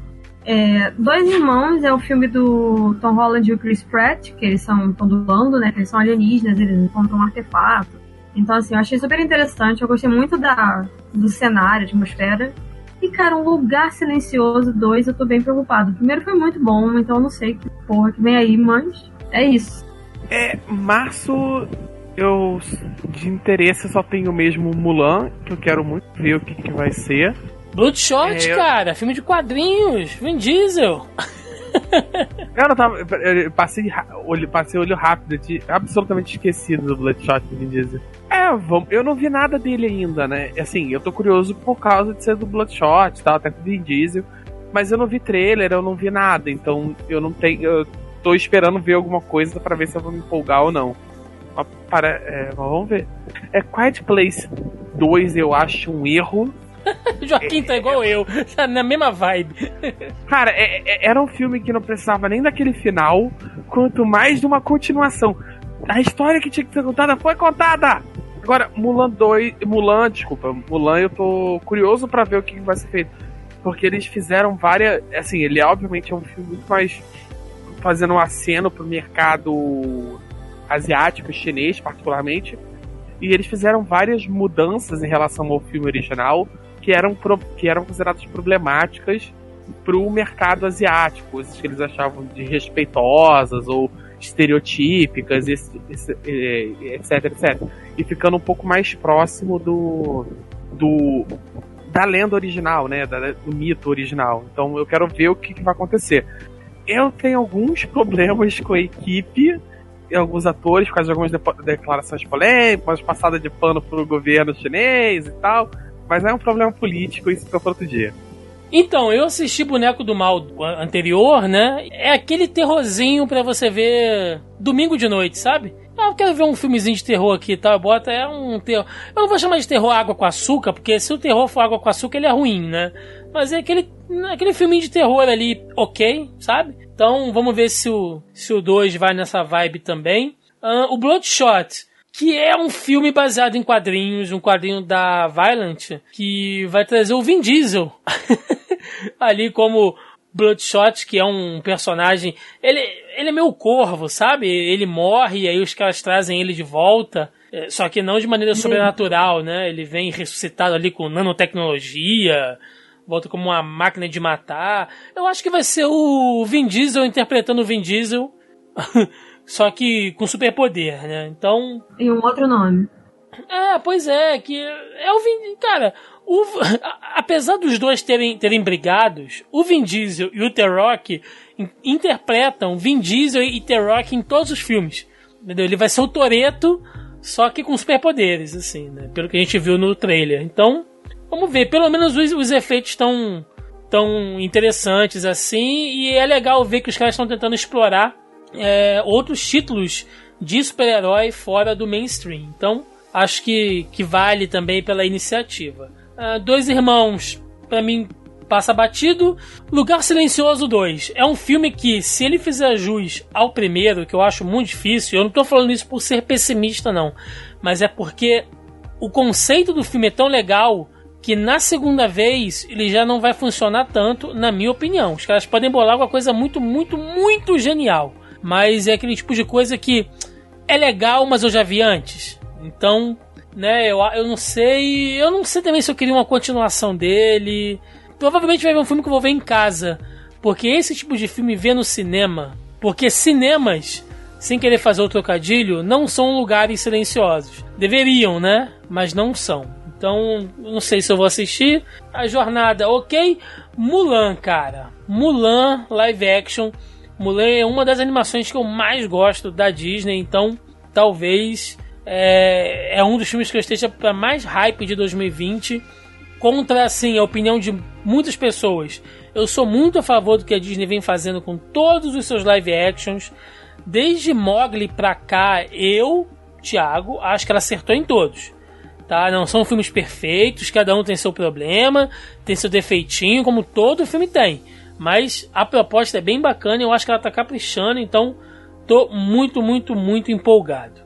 É, Dois Irmãos é o filme do Tom Holland e o Chris Pratt, que eles são estão do né? Que eles são alienígenas, eles encontram um artefato. Então, assim, eu achei super interessante. Eu gostei muito da, do cenário, atmosfera. E, cara, um lugar silencioso, dois, eu tô bem preocupado. O primeiro foi muito bom, então eu não sei que porra que vem aí, mas é isso. É, março, eu de interesse só tenho mesmo Mulan, que eu quero muito ver o que, que vai ser. Bloodshot, é, cara, filme de quadrinhos, Vin Diesel. Eu não tava. Eu passei, olho, passei olho rápido, de, absolutamente esquecido do Bloodshot do Vin Diesel. É, vamos, eu não vi nada dele ainda, né? Assim, eu tô curioso por causa de ser do Bloodshot e tal, até com Vin Diesel. Mas eu não vi trailer, eu não vi nada, então eu não tenho. Eu tô esperando ver alguma coisa para ver se eu vou me empolgar ou não. Mas para, é, vamos ver. É Quiet Place 2 eu acho um erro Joaquim tá igual eu, tá na mesma vibe. Cara, é, é, era um filme que não precisava nem daquele final, quanto mais de uma continuação. A história que tinha que ser contada foi contada! Agora, Mulan 2. Mulan, desculpa, Mulan, eu tô curioso para ver o que vai ser feito. Porque eles fizeram várias. Assim, ele obviamente é um filme muito mais fazendo um aceno pro mercado asiático, chinês, particularmente. E eles fizeram várias mudanças em relação ao filme original que eram, que eram consideradas problemáticas para o mercado asiático, coisas que eles achavam de respeitosas ou estereotípicas, etc, etc. E ficando um pouco mais próximo do, do da lenda original, né, do mito original. Então eu quero ver o que, que vai acontecer. Eu tenho alguns problemas com a equipe, alguns atores, por causa de algumas de declarações polêmicas, passada de pano pro governo chinês e tal. Mas é um problema político, isso fica para outro dia. Então, eu assisti Boneco do Mal anterior, né? É aquele terrorzinho para você ver domingo de noite, sabe? Ah, eu quero ver um filmezinho de terror aqui, tá? Bota, é um terror. Eu não vou chamar de terror água com açúcar, porque se o terror for água com açúcar, ele é ruim, né? Mas é aquele, aquele filminho de terror ali, ok, sabe? Então, vamos ver se o 2 se o vai nessa vibe também. Uh, o Bloodshot que é um filme baseado em quadrinhos, um quadrinho da Violent, que vai trazer o Vin Diesel ali como Bloodshot, que é um personagem. Ele, ele é meio corvo, sabe? Ele morre e aí os caras trazem ele de volta. É, só que não de maneira sobrenatural, né? Ele vem ressuscitado ali com nanotecnologia, volta como uma máquina de matar. Eu acho que vai ser o Vin Diesel interpretando o Vin Diesel. só que com superpoder, né? Então. E um outro nome. É, pois é, que é o Vin. Cara, o, apesar dos dois terem, terem brigados, o Vin Diesel e o The Rock interpretam Vin Diesel e The Rock em todos os filmes. Entendeu? Ele vai ser o Toreto, só que com superpoderes, assim, né? Pelo que a gente viu no trailer. Então, vamos ver. Pelo menos os, os efeitos estão tão interessantes assim. E é legal ver que os caras estão tentando explorar é, outros títulos de super-herói fora do mainstream. Então, acho que, que vale também pela iniciativa. Uh, Dois Irmãos, para mim, passa batido. Lugar Silencioso 2 é um filme que, se ele fizer jus ao primeiro, que eu acho muito difícil, eu não tô falando isso por ser pessimista, não, mas é porque o conceito do filme é tão legal que na segunda vez ele já não vai funcionar tanto, na minha opinião. Os caras podem bolar uma coisa muito, muito, muito genial, mas é aquele tipo de coisa que é legal, mas eu já vi antes. Então, né, eu, eu não sei. Eu não sei também se eu queria uma continuação dele. Provavelmente vai ver um filme que eu vou ver em casa. Porque esse tipo de filme vê no cinema. Porque cinemas, sem querer fazer o trocadilho, não são lugares silenciosos. Deveriam, né? Mas não são. Então, não sei se eu vou assistir. A jornada, ok. Mulan, cara. Mulan live action. Mulan é uma das animações que eu mais gosto da Disney. Então, talvez é, é um dos filmes que eu esteja para mais hype de 2020. Contra, assim, a opinião de muitas pessoas. Eu sou muito a favor do que a Disney vem fazendo com todos os seus live actions. Desde Mogli pra cá, eu, Thiago, acho que ela acertou em todos. Tá? Não são filmes perfeitos, cada um tem seu problema, tem seu defeitinho, como todo filme tem. Mas a proposta é bem bacana, eu acho que ela tá caprichando, então tô muito, muito, muito empolgado.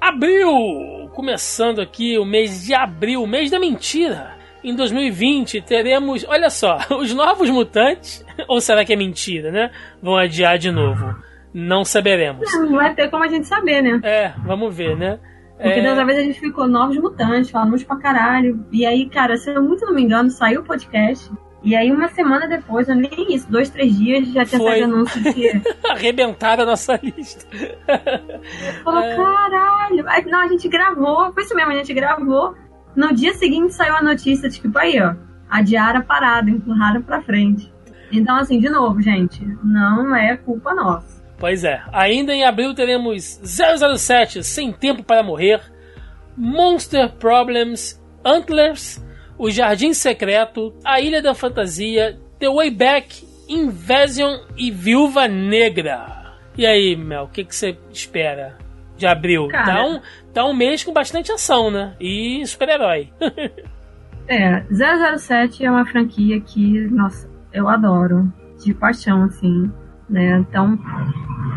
Abril! Começando aqui o mês de abril, mês da mentira. Em 2020 teremos, olha só, os novos mutantes, ou será que é mentira, né? Vão adiar de novo. Não saberemos. Não vai ter como a gente saber, né? É, vamos ver, né? Porque É, dessa vez a gente ficou novos mutantes, falamos pra caralho. E aí, cara, se eu muito não me engano, saiu o podcast. E aí, uma semana depois, ou nem isso, dois, três dias, já tinha Foi. saído anúncio de que. arrebentaram a nossa lista. Falou, É. caralho. Aí, não, a gente gravou, foi isso mesmo, a gente gravou. No dia seguinte saiu a notícia, tipo, aí, ó, adiaram a parada, empurraram pra frente. Então, assim, de novo, gente, não é culpa nossa. Pois é. Ainda em abril teremos 007 Sem Tempo para Morrer, Monster Problems, Antlers, O Jardim Secreto, A Ilha da Fantasia, The Way Back, Invasion e Viúva Negra. E aí, Mel, o que que você espera de abril? Cara. Tá, um, um mês com bastante ação, né? E super-herói. É, 007 é uma franquia que, nossa, eu adoro. De paixão, assim, né? Então,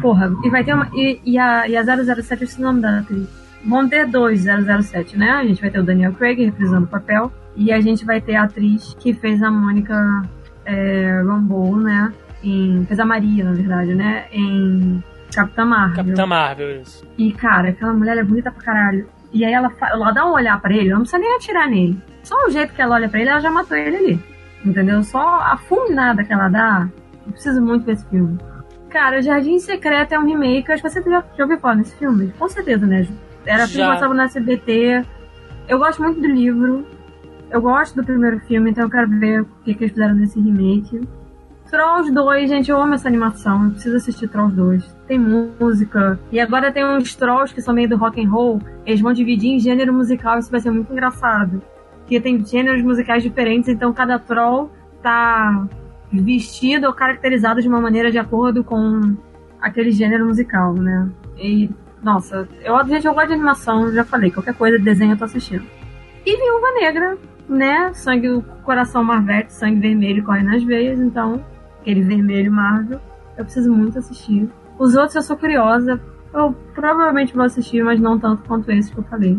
porra, e vai ter uma. E, e a, e a 007, esse nome da atriz. Vão ter dois 007, né? A gente vai ter o Daniel Craig reprisando o papel. E a gente vai ter a atriz que fez a Mônica é, Rambeau, né? Em, fez a Maria, na verdade, né? Em Capitã Marvel. Capitã Marvel, isso. E, cara, aquela mulher é bonita pra caralho. E aí ela, ela dá um olhar pra ele, ela não precisa nem atirar nele. Só o jeito que ela olha pra ele, ela já matou ele ali. Entendeu? Só a fulminada que ela dá. Eu preciso muito desse filme. Cara, o Jardim Secreto é um remake. Acho que você já, já ouviu falar nesse filme? Com certeza, né? Ju? Era filme que passava no SBT. Eu gosto muito do livro. Eu gosto do primeiro filme, então eu quero ver o que, que eles fizeram nesse remake. Trolls 2, gente, eu amo essa animação. Eu preciso assistir Trolls 2. Tem música. E agora tem uns Trolls que são meio do rock and roll. Eles vão dividir em gênero musical. Isso vai ser muito engraçado. Porque tem gêneros musicais diferentes, então cada Troll tá vestido ou caracterizado de uma maneira de acordo com aquele gênero musical, né? E, nossa, eu, gente, eu gosto de animação, já falei, qualquer coisa de desenho eu tô assistindo. E Viúva Negra, né? Sangue, o coração Marvete, sangue vermelho corre nas veias, então, aquele vermelho Marvel, eu preciso muito assistir. Os outros eu sou curiosa, eu provavelmente vou assistir, mas não tanto quanto esse que eu falei.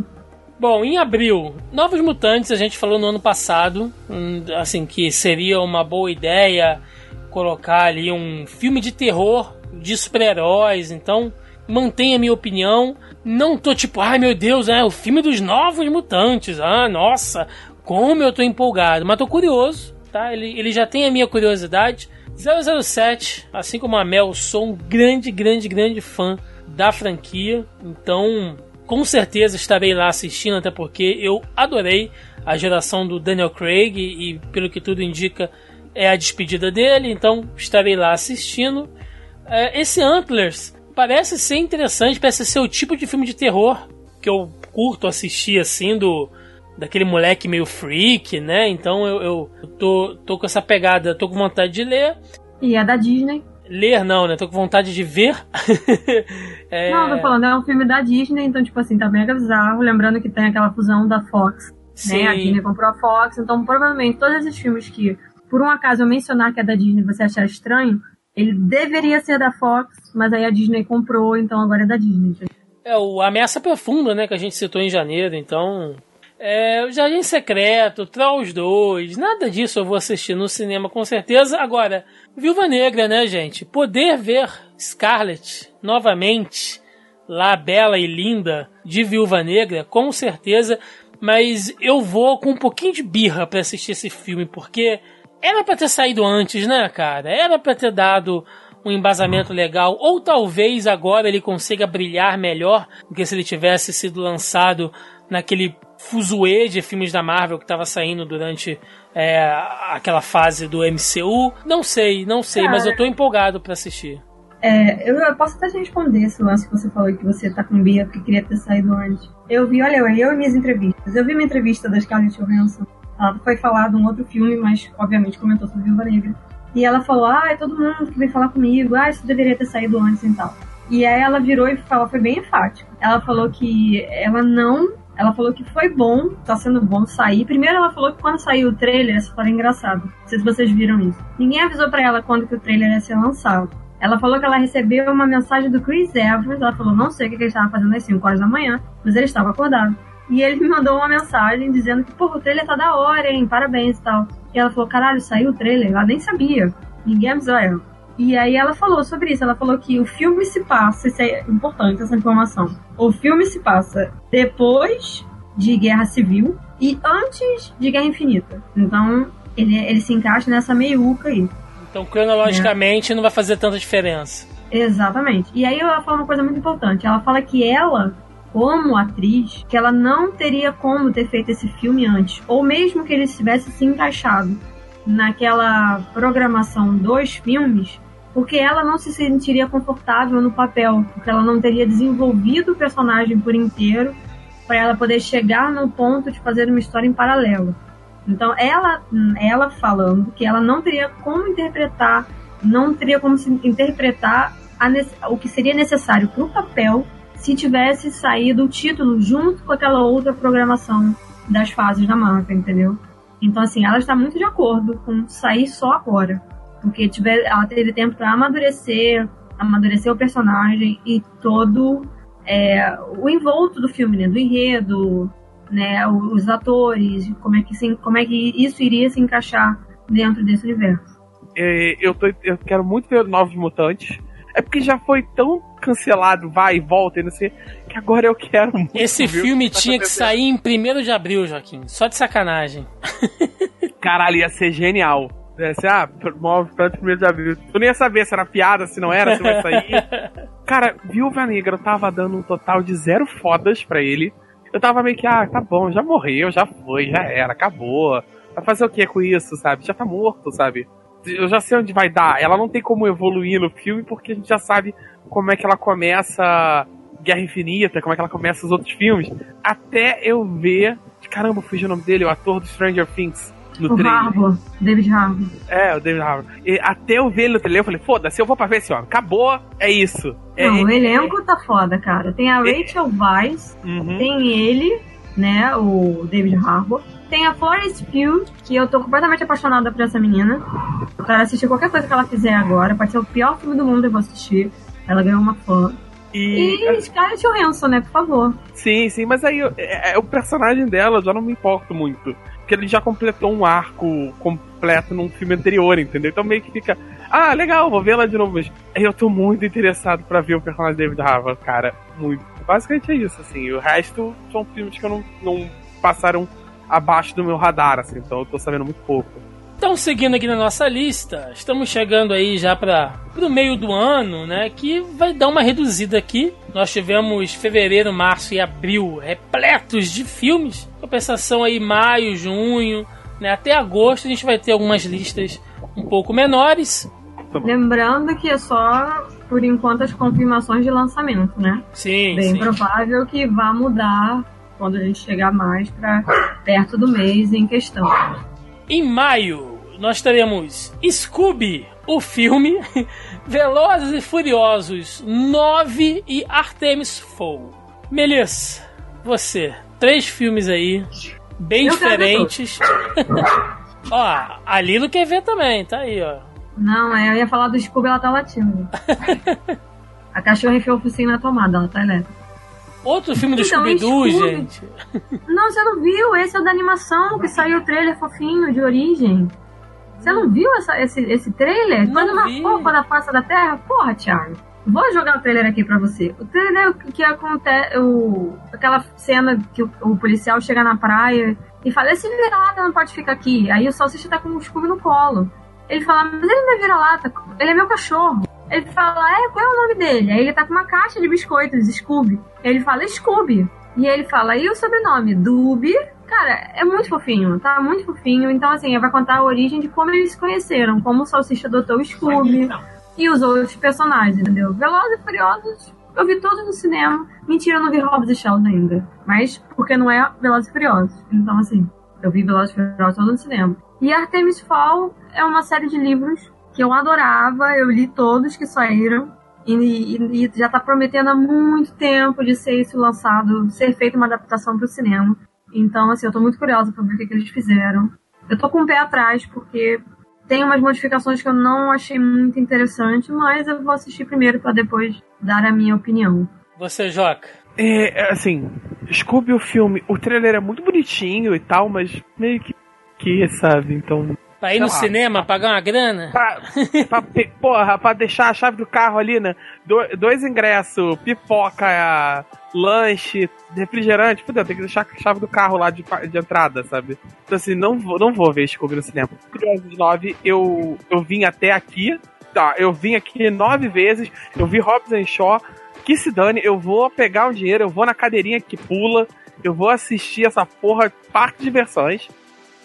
Bom, em abril, Novos Mutantes, a gente falou no ano passado, hum, assim, que seria uma boa ideia colocar ali um filme de terror de super-heróis, então mantenha a minha opinião. Não tô tipo, ai meu Deus, é o filme dos Novos Mutantes, ah, nossa, como eu tô empolgado, mas tô curioso, tá? Ele, ele já tem a minha curiosidade. 007, assim como a Mel, sou um grande, grande, grande fã da franquia, então com certeza estarei lá assistindo, até porque eu adorei a geração do Daniel Craig e, pelo que tudo indica, é a despedida dele, então estarei lá assistindo. É, esse Antlers parece ser interessante, parece ser o tipo de filme de terror que eu curto assistir assim, do, daquele moleque meio freak, né? Então eu, eu tô, tô com essa pegada, tô com vontade de ler. E é da Disney. Ler não, né? Tô com vontade de ver. é... Não, tô falando, é um filme da Disney, então, tipo assim, tá mega bizarro. Lembrando que tem aquela fusão da Fox. Sim. Né? A Disney comprou a Fox, então provavelmente todos esses filmes que, por um acaso, eu mencionar que é da Disney você achar estranho, ele deveria ser da Fox, mas aí a Disney comprou, então agora é da Disney. É, o Ameaça Profunda, né, que a gente citou em janeiro, então é, o Jardim Secreto, Trolls 2, nada disso eu vou assistir no cinema com certeza. Agora, Viúva Negra, né, gente? Poder ver Scarlett novamente, lá bela e linda, de Viúva Negra, com certeza. Mas eu vou com um pouquinho de birra para assistir esse filme, porque era para ter saído antes, né, cara? Era para ter dado um embasamento legal, ou talvez agora ele consiga brilhar melhor do que se ele tivesse sido lançado naquele fuzuê de filmes da Marvel que estava saindo durante é, aquela fase do MCU. Não sei, não sei, Cara, mas eu tô empolgado para assistir. É, eu, eu, posso até te responder esse lance que você falou que você tá com Bia porque queria ter saído antes. Eu vi, olha, eu, eu e minhas entrevistas. Eu vi uma entrevista da Scarlett Johansson. Ela foi falar de um outro filme, mas obviamente comentou sobre Viúva Negra. E ela falou, ah, é todo mundo que vem falar comigo, ah, isso deveria ter saído antes e tal. E aí ela virou e falou, foi bem enfática. Ela falou que ela não ela falou que foi bom, tá sendo bom sair. Primeiro ela falou que quando saiu o trailer, essa história é engraçada. Não sei se vocês viram isso. Ninguém avisou para ela quando que o trailer ia ser lançado. Ela falou que ela recebeu uma mensagem do Chris Evans. Ela falou, não sei o que ele estava fazendo às 5 horas da manhã, mas ele estava acordado. E ele me mandou uma mensagem dizendo que, pô, o trailer tá da hora, hein? Parabéns e tal. E ela falou, caralho, saiu o trailer? Ela nem sabia. Ninguém avisou ela. E aí ela falou sobre isso. Ela falou que o filme se passa, isso é importante essa informação. O filme se passa depois de Guerra Civil e antes de Guerra Infinita. Então ele, ele se encaixa nessa meiuca aí. Então cronologicamente é. não vai fazer tanta diferença. Exatamente. E aí ela fala uma coisa muito importante. Ela fala que ela como atriz, que ela não teria como ter feito esse filme antes, ou mesmo que ele tivesse se encaixado naquela programação dos filmes, porque ela não se sentiria confortável no papel, porque ela não teria desenvolvido o personagem por inteiro para ela poder chegar no ponto de fazer uma história em paralelo. Então ela, ela falando que ela não teria como interpretar, não teria como se interpretar a, o que seria necessário para o papel se tivesse saído o título junto com aquela outra programação das fases da Marvel, entendeu? Então assim, ela está muito de acordo com sair só agora porque tiver, ela teve tempo para amadurecer, amadurecer o personagem e todo é, o envolto do filme, né? Do enredo, né? Os atores, como é que se, como é que isso iria se encaixar dentro desse universo. É, eu, tô, eu quero muito ver Novos Mutantes. É porque já foi tão cancelado, vai e volta, e não sei, que agora eu quero muito. Esse filme que tinha que sair em 1 de abril, Joaquim. Só de sacanagem. Caralho, ia ser genial. É, assim, ah, move para primeiro de abril. Tu nem ia saber se era piada, se não era, se vai sair. Cara, Viúva Negra tava dando um total de zero fodas pra ele. Eu tava meio que, ah, tá bom, já morreu, já foi, já era, acabou. Vai fazer o que com isso, sabe? Já tá morto, sabe? Eu já sei onde vai dar. Ela não tem como evoluir no filme porque a gente já sabe como é que ela começa Guerra Infinita, como é que ela começa os outros filmes. Até eu ver. Caramba, fugiu o nome dele, o ator do Stranger Things no o trailer. Harbour, David Harbour. É, o David Harbour. E até eu ver ele no trailer, eu falei, foda-se, eu vou pra ver esse homem. Acabou, é isso. É, Não, o elenco é, tá foda, cara. Tem a é. Rachel Weisz, uhum. tem ele, né, o David Harbour. Tem a Florence Pugh, que eu tô completamente apaixonada por essa menina. Pra assistir qualquer coisa que ela fizer agora. Pode ser o pior filme do mundo, eu vou assistir. Ela ganhou uma fã. E, e Scarlett Johansson, né, por favor. Sim, sim, mas aí é, é, o personagem dela eu já não me importo muito que ele já completou um arco completo num filme anterior, entendeu? Então meio que fica, ah, legal, vou ver ela de novo. Mas eu tô muito interessado para ver o personagem David Harbour, cara. Muito. Basicamente é isso, assim. O resto são filmes que eu não, não passaram abaixo do meu radar, assim, então eu tô sabendo muito pouco. Então, seguindo aqui na nossa lista, estamos chegando aí já para o meio do ano, né? Que vai dar uma reduzida aqui. Nós tivemos fevereiro, março e abril repletos de filmes. Compensação aí maio, junho, né? Até agosto a gente vai ter algumas listas um pouco menores. Lembrando que é só por enquanto as confirmações de lançamento, né? Sim. Bem sim. provável que vá mudar quando a gente chegar mais pra perto do mês em questão. Em maio, nós teremos Scooby, o filme, Velozes e Furiosos 9 e Artemis Fowl. Melissa, você, três filmes aí, bem Eu diferentes. ó, a Lilo quer ver também, tá aí, ó. Não, é, eu ia falar do Scooby, ela tá latindo. A cachorra enfiou o focinho na tomada, ela tá elétrica. Outro filme do Então, Scooby-Doo, Scooby. gente. Não, você não viu? Esse é o da animação que saiu o trailer fofinho de origem. Você não viu essa- esse, esse trailer? Não Quando uma vi. fofa da face da terra? Porra, Thiago. Vou jogar o trailer aqui pra você. O trailer é o que acontece. O, aquela cena que o, o policial chega na praia e fala: Esse vira-lata não pode ficar aqui. Aí o salsicha tá com o Scooby no colo. Ele fala: Mas ele não é vira-lata, ele é meu cachorro. Ele fala: É, qual é o nome dele? Aí ele tá com uma caixa de biscoitos, Scooby. Ele fala: Scooby. E ele fala: E o sobrenome? Dubi. Cara, é muito fofinho, tá? Muito fofinho. Então, assim, vai contar a origem de como eles se conheceram, como o Salsicha adotou o Scooby e os outros personagens, entendeu? Velozes e Furiosos, eu vi todos no cinema. Mentira, eu não vi Hobbs e Shaw ainda. Mas porque não é Velozes e Furiosos. Então, assim, eu vi Velozes e Furiosos todo no cinema. E Artemis Fall é uma série de livros que eu adorava. Eu li todos que saíram. E, e- e já tá prometendo há muito tempo de ser isso lançado, ser feita uma adaptação pro cinema. Então, assim, eu tô muito curiosa pra ver o que, que eles fizeram. Eu tô com o pé atrás, porque tem umas modificações que eu não achei muito interessante, mas eu vou assistir primeiro pra depois dar a minha opinião. Você, Joca. É, é, assim, Scooby o filme, o trailer é muito bonitinho e tal, mas meio que, que sabe, então... Pra ir no lá. cinema, pagar uma grana? Pra, pra, porra, pra deixar a chave do carro ali, né? Do- dois ingressos, pipoca, lanche, refrigerante, fudeu, tem que deixar a chave do carro lá de, de entrada, sabe? Então assim, não vou, não vou ver Scooby no cinema. Curiosos 9, eu, eu vim até aqui, tá, eu vim aqui nove vezes, eu vi Hobbs and Shaw, que se dane, eu vou pegar um dinheiro, eu vou na cadeirinha que pula, eu vou assistir essa porra, parque de diversões.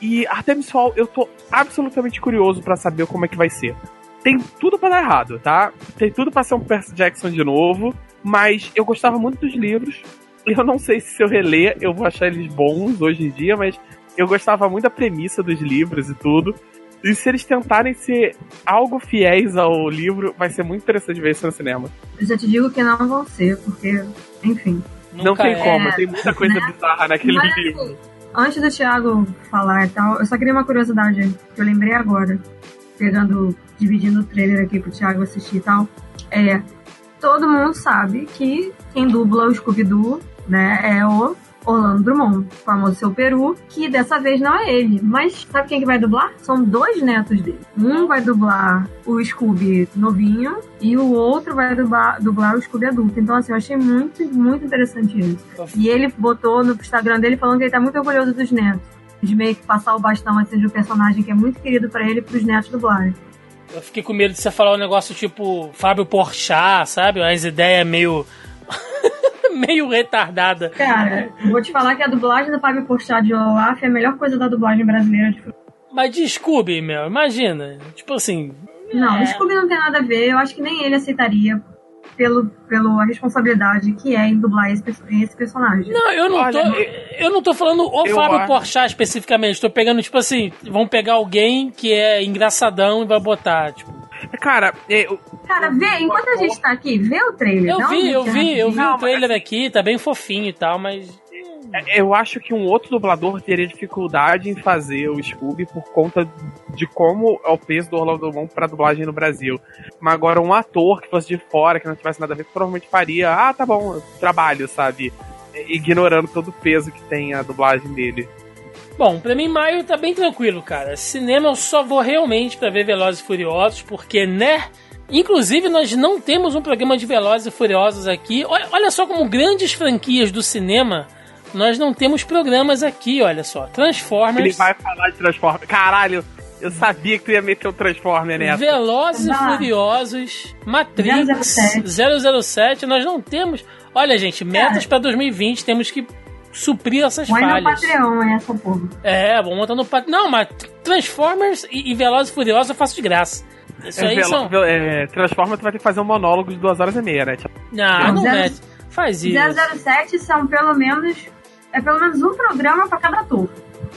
E Artemis Fall, eu tô absolutamente curioso pra saber como é que vai ser. Tem tudo pra dar errado, tá? Tem tudo pra ser um Percy Jackson de novo, mas eu gostava muito dos livros. Eu não sei se eu reler eu vou achar eles bons hoje em dia, mas eu gostava muito da premissa dos livros e tudo. E se eles tentarem ser algo fiéis ao livro, vai ser muito interessante ver isso no cinema. Eu já te digo que não vão ser, porque, enfim. não tem é. como, tem muita coisa bizarra naquele Mas, livro. Antes do Thiago falar e tal, eu só queria uma curiosidade que eu lembrei agora, pegando, dividindo o trailer aqui pro Thiago assistir e tal. É, todo mundo sabe que quem dubla o Scooby-Doo, né, é o Orlando Drummond, famoso seu peru, que dessa vez não é ele. Mas sabe quem que vai dublar? São dois netos dele. Um vai dublar o Scooby novinho e o outro vai dublar, dublar o Scooby adulto. Então, assim, eu achei muito, muito interessante isso. E ele botou no Instagram dele falando que ele tá muito orgulhoso dos netos. De meio que passar o bastão assim de um personagem que é muito querido pra ele pros netos dublarem. Eu fiquei com medo de você falar um negócio tipo Fábio Porchat, sabe? As ideias meio. Meio retardada. Cara, eu vou te falar que a dublagem do Fábio Porchat de Olaf é a melhor coisa da dublagem brasileira de Mas de Scooby, meu, imagina. Tipo assim. Não, É. Scooby não tem nada a ver. Eu acho que nem ele aceitaria pelo, pela responsabilidade que é em dublar esse, esse personagem. Não, eu não Olha, tô. eu- não tô falando o Fábio acho- Porchat especificamente. Tô pegando, tipo assim, vão pegar alguém que é engraçadão e vai botar, tipo. Cara, é, eu- Cara, vê, enquanto a gente tá aqui, vê o trailer. Eu vi, eu vi, eu vi rapidinho. o trailer aqui, tá bem fofinho e tal, mas. eu acho que um outro dublador teria dificuldade em fazer o Scooby por conta de como é o peso do Orlando Drummond pra dublagem no Brasil. Mas agora um ator que fosse de fora, que não tivesse nada a ver, provavelmente faria, ah, tá bom, trabalho, sabe? Ignorando todo o peso que tem a dublagem dele. Bom, pra mim maio tá bem tranquilo, cara. Cinema eu só vou realmente pra ver Velozes e Furiosos, porque, né? Inclusive, nós não temos um programa de Velozes e Furiosos aqui. Olha, olha só como grandes franquias do cinema, nós não temos programas aqui, olha só. Ele Transformers, vai falar de Transformers. Caralho, eu sabia que tu ia meter um Transformer nessa. Velozes e. Furiosos, Matrix, 007. 007, nós não temos... Olha, gente, metas pra 2020, temos que suprir essas Põe no falhas. Patreon essa porra. É, vamos montar no pat... Não, mas Transformers e, e Velozes e Furiosos eu faço de graça. Isso É, aí Velo- são. É, Transformers tu vai ter que fazer um monólogo de duas horas e meia, né? Tipo, Ah, não Zero- mete. Faz isso. 007 são pelo menos é pelo menos um programa pra cada ator.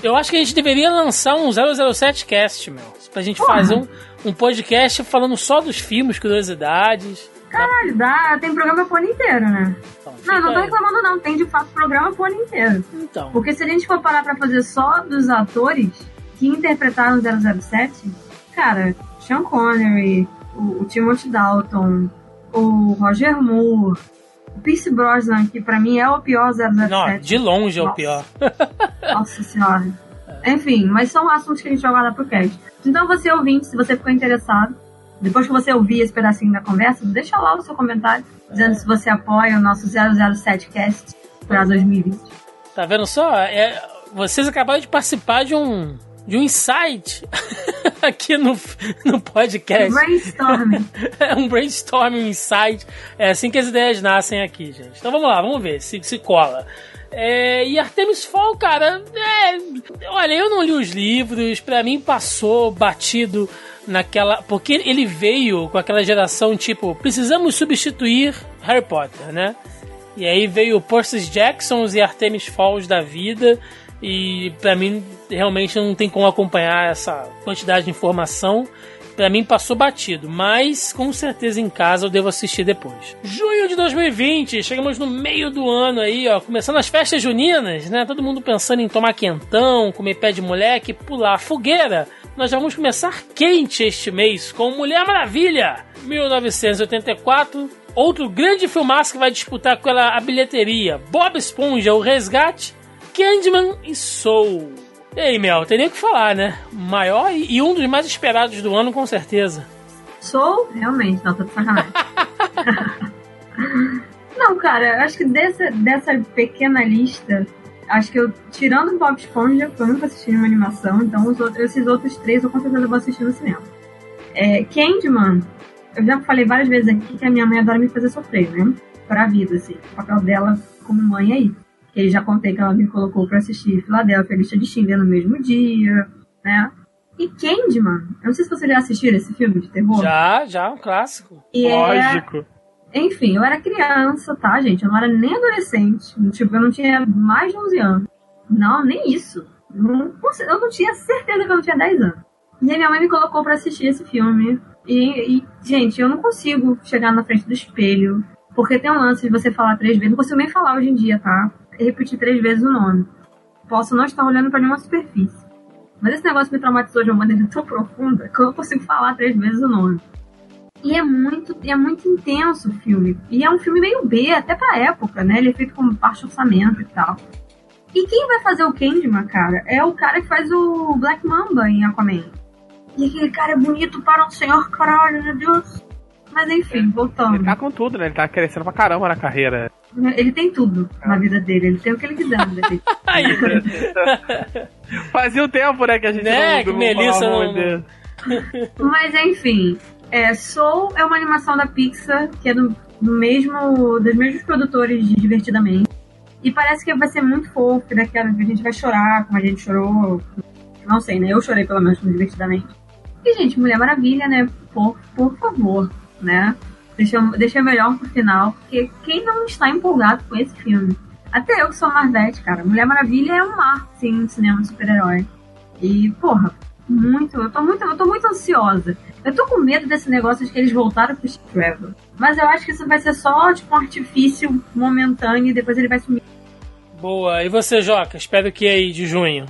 Eu acho que a gente deveria lançar um 007 Cast, meu. Pra gente Porra. fazer um, um podcast falando só dos filmes, curiosidades. Caralho, dá, tem programa pro ano inteiro, né? Então, Não, não tô reclamando não, tem de fato programa pro ano inteiro. Então, Porque se a gente for parar pra fazer só dos atores que interpretaram 007, cara, Sean Connery, o, o Timothy Dalton, o Roger Moore, o Pierce Brosnan, que pra mim é o pior 007. não, de longe é o Nossa. pior. Nossa senhora. Enfim, mas são assuntos que a gente vai guardar pro cast. Então você ouvinte, se você ficou interessado, depois que você ouvir esse pedacinho da conversa, deixa lá o seu comentário, dizendo se você apoia o nosso 007 cast pra 2020. Tá vendo só? É, vocês acabaram de participar de um, de um insight aqui no, no podcast. Brainstorming. É um brainstorming insight. É assim que as ideias nascem aqui, gente. Então vamos lá, vamos ver se se cola. É, e Artemis Fall, cara, é, olha, eu não li os livros, pra mim passou batido naquela. Porque ele veio com aquela geração tipo, precisamos substituir Harry Potter, né? E aí veio Percy Jacksons e Artemis Falls da vida. E pra mim realmente não tem como acompanhar essa quantidade de informação. Pra mim passou batido, mas com certeza em casa eu devo assistir depois. Junho de 2020, chegamos no meio do ano aí, ó, começando as festas juninas, né? Todo mundo pensando em tomar quentão, comer pé de moleque, pular fogueira. Nós já vamos começar quente este mês com Mulher Maravilha, 1984. Outro grande filmaço que vai disputar com ela a bilheteria: Bob Esponja, O Resgate, Candyman e Soul. E aí, Mel, tem nem o que falar, né? Maior e um dos mais esperados do ano, com certeza. Sou, realmente, não, tô de sacanagem. não, cara, acho que dessa, dessa pequena lista, acho que eu, tirando o Bob Esponja, que eu nunca assisti uma animação, então os outros, esses outros três eu com certeza vou assistir no cinema. É, Candyman, eu já falei várias vezes aqui que a minha mãe adora me fazer sofrer, né? Pra vida, assim. O papel dela como mãe é isso. Que já contei que ela me colocou pra assistir Philadelphia, lista de Schindler no mesmo dia, né? E Candyman, eu não sei se vocês já assistiram esse filme de terror. Já, já, um clássico. E é- Lógico. Enfim, eu era criança, tá, gente? Eu não era nem adolescente. Tipo, eu não tinha mais de 11 anos. Não, nem isso. Eu não tinha certeza que eu não tinha 10 anos. E aí minha mãe me colocou pra assistir esse filme. E, e, gente, eu não consigo chegar na frente do espelho. Porque tem um lance de você falar três vezes. Não consigo nem falar hoje em dia, tá? Repetir três vezes o nome. Posso não estar olhando pra nenhuma superfície. Mas esse negócio me traumatizou de uma maneira tão profunda que eu não consigo falar três vezes o nome. E é muito, é muito intenso o filme. E é um filme meio B, até pra época, né? Ele é feito com baixo orçamento e tal. E quem vai fazer o Candyman, cara, é o cara que faz o Black Mamba em Aquaman. E aquele cara é bonito para um senhor, caralho, meu Deus. Mas enfim, Ele voltando. tá com tudo, né? Ele tá crescendo pra caramba na carreira. Ele tem tudo na vida dele. Ele tem o que ele quiser na vida dele. Aí, Fazia um tempo, né, que a gente Né, não, que não Melissa não-. Mas enfim, é, Soul é uma animação da Pixar, que é do, do mesmo, dos mesmos produtores de Divertidamente. E parece que vai ser muito fofo, que daqui a gente vai chorar, como a gente chorou. Não sei, né? Eu chorei pelo menos Divertidamente. E, gente, Mulher Maravilha, né? Por, por favor, né? Deixa, deixa melhor pro final, porque quem não está empolgado com esse filme? Até eu que sou Marvete, cara. Mulher Maravilha é um mar, sim, no cinema de super-herói. E, porra, muito, eu tô muito, eu tô muito ansiosa. Eu tô com medo desse negócio de que eles voltaram pro Steve Trevor. Mas eu acho que isso vai ser só, tipo, um artifício momentâneo e depois ele vai sumir. Boa. E você, Joca? Espero que aí de junho.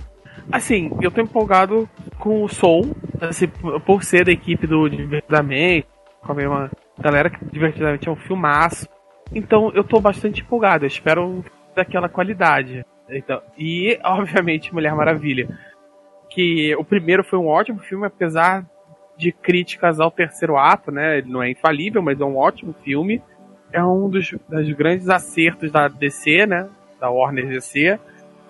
Assim, eu tô empolgado com o Soul, assim, por ser da equipe do Divertidamente, com a mesma galera que Divertidamente é um filmaço. Então eu tô bastante empolgado, eu espero daquela qualidade. Então, e, obviamente, Mulher Maravilha. Que o primeiro foi um ótimo filme, apesar de críticas ao terceiro ato, né? Ele não é infalível, mas é um ótimo filme. É um dos, dos grandes acertos da DC, né? Da Warner DC.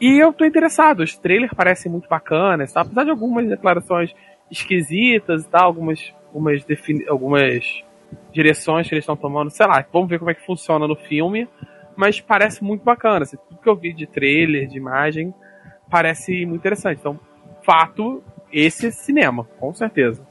E eu tô interessado, os trailers parecem muito bacanas, tá? apesar de algumas declarações esquisitas e tal, algumas, algumas, algumas direções que eles estão tomando, sei lá, vamos ver como é que funciona no filme, mas parece muito bacana, assim, tudo que eu vi de trailer, de imagem, parece muito interessante. Então, fato, esse é cinema, com certeza.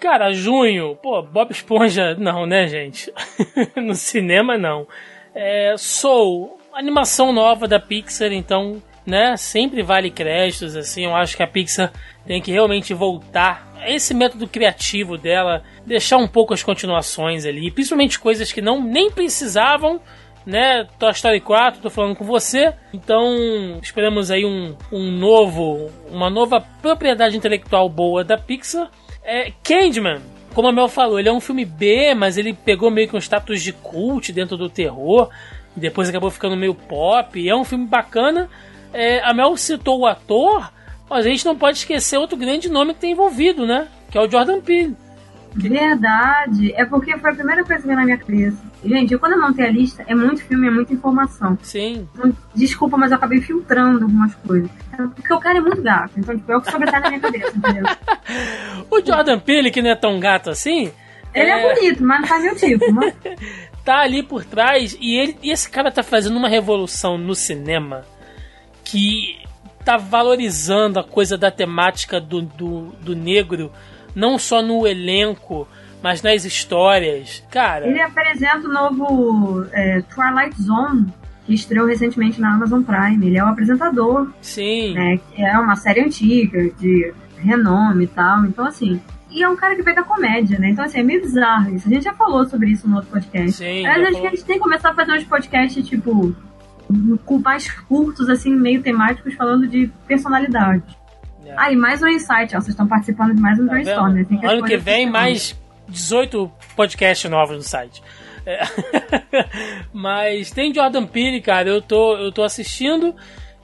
Cara, junho, pô, Bob Esponja, não, né, gente? no cinema, não. É, Soul, animação nova da Pixar, então, né, sempre vale créditos, assim, eu acho que a Pixar tem que realmente voltar esse método criativo dela, deixar um pouco as continuações ali, principalmente coisas que não nem precisavam, né, Toy Story 4, tô falando com você, então esperamos aí um, um novo, uma nova propriedade intelectual boa da Pixar. É, Candyman, como a Mel falou, ele é um filme B, mas ele pegou meio que um status de cult dentro do terror, depois acabou ficando meio pop. É um filme bacana. É, a Mel citou o ator, mas a gente não pode esquecer outro grande nome que tem envolvido, né? Que é o Jordan Peele. Verdade. É porque foi a primeira coisa que veio na minha cabeça. Gente, eu, quando eu montei a lista, é muito filme, é muita informação. Sim. Desculpa, mas eu acabei filtrando algumas coisas. Porque o cara é muito gato, então tipo, é o que sobressai na minha cabeça, entendeu? o Jordan Peele, que não é tão gato assim. Ele é, é bonito, mas não faz meu tipo. Mas... tá ali por trás e, ele, e esse cara tá fazendo uma revolução no cinema que tá valorizando a coisa da temática do, do, do negro, não só no elenco, mas nas histórias. Cara. Ele apresenta o novo é, Twilight Zone, que estreou recentemente na Amazon Prime. Ele é o apresentador. Sim. Né, que é uma série antiga, de renome e tal. Então, assim. E é um cara que veio da comédia, né? Então, assim, é meio bizarro isso. A gente já falou sobre isso no outro podcast. Sim. Mas acho que a gente tem que começar a fazer uns podcasts, tipo, com mais curtos, assim, meio temáticos, falando de personalidade. Ah, e mais um insight, ó. Vocês estão participando de mais um tá brainstorm. Né? Ano que vem, mais 18 podcasts novos no site. É. Mas tem Jordan Peele, cara, eu tô, eu tô assistindo.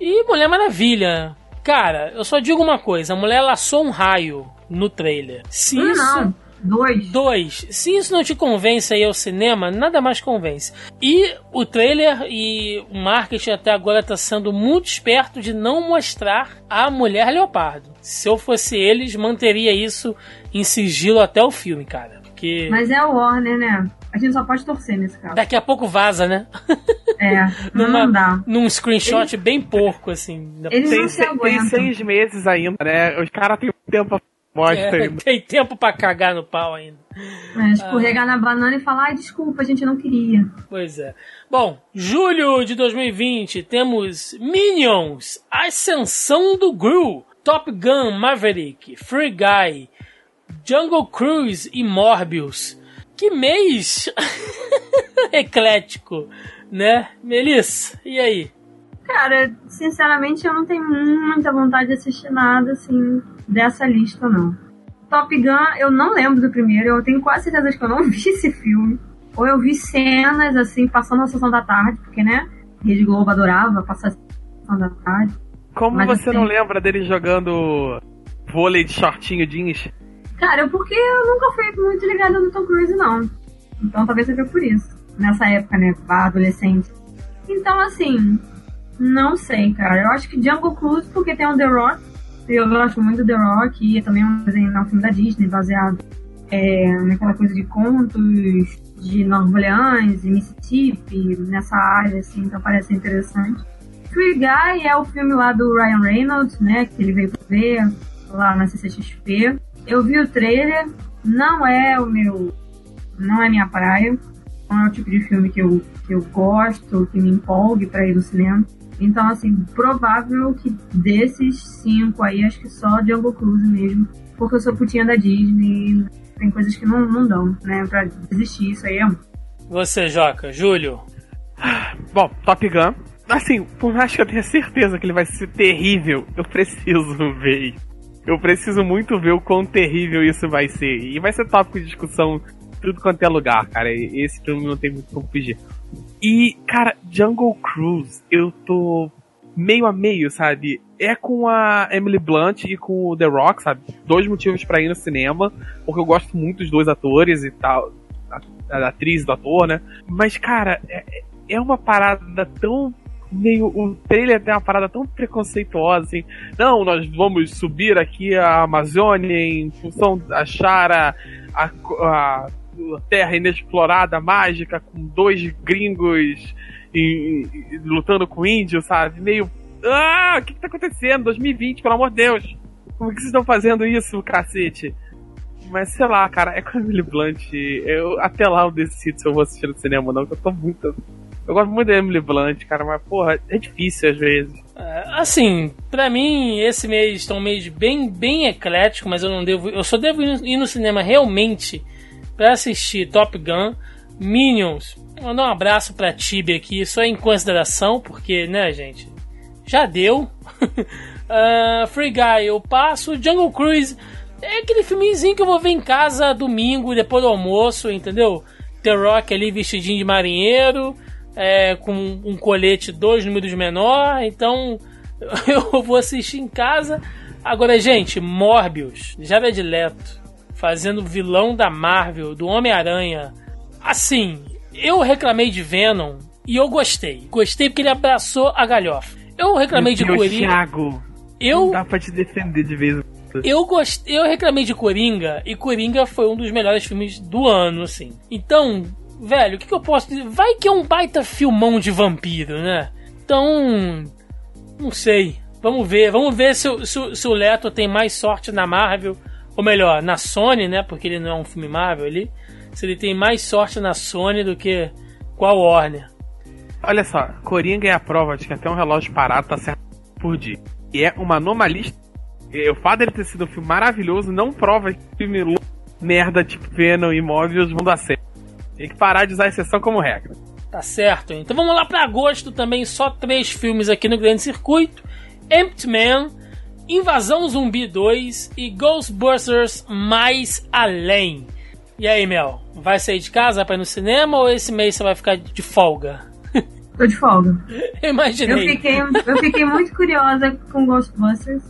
E Mulher Maravilha. Cara, eu só digo uma coisa: a mulher laçou um raio no trailer. Se não, isso. Não. Dois. Dois. Se isso não te convence aí ao cinema, nada mais convence. E o trailer e o marketing até agora tá sendo muito esperto de não mostrar a mulher leopardo. Se eu fosse eles, manteria isso em sigilo até o filme, cara. Porque... Mas é o Warner, né? A gente só pode torcer nesse caso. Daqui a pouco vaza, né? É, Numa, não dá. Num screenshot bem porco, assim. Eles tem, não se tem seis meses ainda, né? Os caras têm tempo Mostra é, Tem tempo pra cagar no pau ainda. É, escorregar ah. na banana e falar, ai, desculpa, a gente não queria. Pois é. Bom, julho de 2020 temos Minions, Ascensão do Gru, Top Gun Maverick, Free Guy, Jungle Cruise e Morbius. Que mês eclético, né? Melissa, e aí? Cara, sinceramente eu não tenho muita vontade de assistir nada assim dessa lista, não. Top Gun, eu não lembro do primeiro, eu tenho quase certeza de que eu não vi esse filme. Ou eu vi cenas, assim, passando na sessão da tarde, porque, né, Rede Globo adorava passar a sessão da tarde. Como Mas, você assim, não lembra dele jogando vôlei de shortinho jeans? Cara, porque eu nunca fui muito ligada no Tom Cruise, não. Então talvez seja por isso. Nessa época, né, adolescente. Então, assim, não sei, cara. Eu acho que Jungle Cruise, porque tem um The Rock, eu gosto muito do The Rock e é também um desenho um filme da Disney baseado é, naquela coisa de contos de Nova Orleans e Mississippi, nessa área, assim, então parece interessante. Free Guy é o filme lá do Ryan Reynolds, né, que ele veio ver lá na CCXP. Eu vi o trailer, não é o meu, não é minha praia, não é o tipo de filme que eu, que eu gosto, que me empolgue para ir no cinema. Então, assim, provável que desses cinco aí, acho que só Jungle Cruise mesmo. Porque eu sou putinha da Disney. Tem coisas que não, não dão, né? Pra desistir, isso aí é um. Você, Joca, Júlio. Bom, Top Gun. Assim, por mais que eu tenha certeza que ele vai ser terrível, eu preciso ver. Eu preciso muito ver o quão terrível isso vai ser. E vai ser tópico de discussão tudo quanto é lugar, cara. Esse filme não tem muito como fugir. E, cara, Jungle Cruise, eu tô meio a meio, sabe? É com a Emily Blunt e com o The Rock, sabe? Dois motivos para ir no cinema, porque eu gosto muito dos dois atores e tal, a, a atriz do ator, né? Mas, cara, é, é uma parada tão meio. O trailer tem uma parada tão preconceituosa assim. Não, nós vamos subir aqui a Amazônia em função de achar a, a, a terra inexplorada, mágica, com dois gringos lutando com índios, sabe? Meio. Ah, o que, que tá acontecendo? 2020, pelo amor de Deus! Como que vocês estão fazendo isso, cacete? Mas sei lá, cara, é com a Emily Blunt. Eu, até lá eu decido se eu vou assistir no cinema ou não, que eu tô muito Eu gosto muito da Emily Blunt, cara, mas porra, é difícil às vezes. É, assim, pra mim, esse mês tá um mês bem, bem eclético, mas eu não devo. Eu só devo ir no cinema realmente pra assistir Top Gun, Minions. Mandar um abraço pra Tibia aqui, só em consideração, porque, né, gente, já deu. uh, Free Guy, eu passo. Jungle Cruise é aquele filmezinho que eu vou ver em casa domingo, depois do almoço, entendeu? The Rock ali vestidinho de marinheiro, é, com um colete dois números menor, então eu vou assistir em casa. Agora, gente, Morbius, Jared Leto, fazendo vilão da Marvel, do Homem-Aranha. Assim, eu reclamei de Venom e eu gostei. Gostei porque ele abraçou a galhofa. Eu reclamei de Coringa. Thiago, eu não dá pra te defender de vez eu gostei, eu reclamei de Coringa e Coringa foi um dos melhores filmes do ano, assim. Então, velho, o que, que eu posso dizer? Vai que é um baita filmão de vampiro, né? Então, não sei. Vamos ver, vamos ver se, o- se, se o Leto tem mais sorte na Marvel, ou melhor, na Sony, né? Porque ele não é um filme Marvel ali. Se ele tem mais sorte na Sony do que com a Warner. Olha só, Coringa é a prova de que até um relógio parado tá certo por dia. E é uma anomalista. E O fato dele ter sido um filme maravilhoso não prova que filme louco, merda tipo Venom e Morbius vão dar certo. Tem que parar de usar a exceção como regra. Tá certo? Então vamos lá para agosto também, só três filmes aqui no Grande Circuito: Empty Man, Invasão Zumbi 2 e Ghostbusters Mais Além. E aí, Mel, vai sair de casa pra ir no cinema ou esse mês você vai ficar de folga? Tô de folga. Eu imaginei. Eu fiquei, eu fiquei muito curiosa com Ghostbusters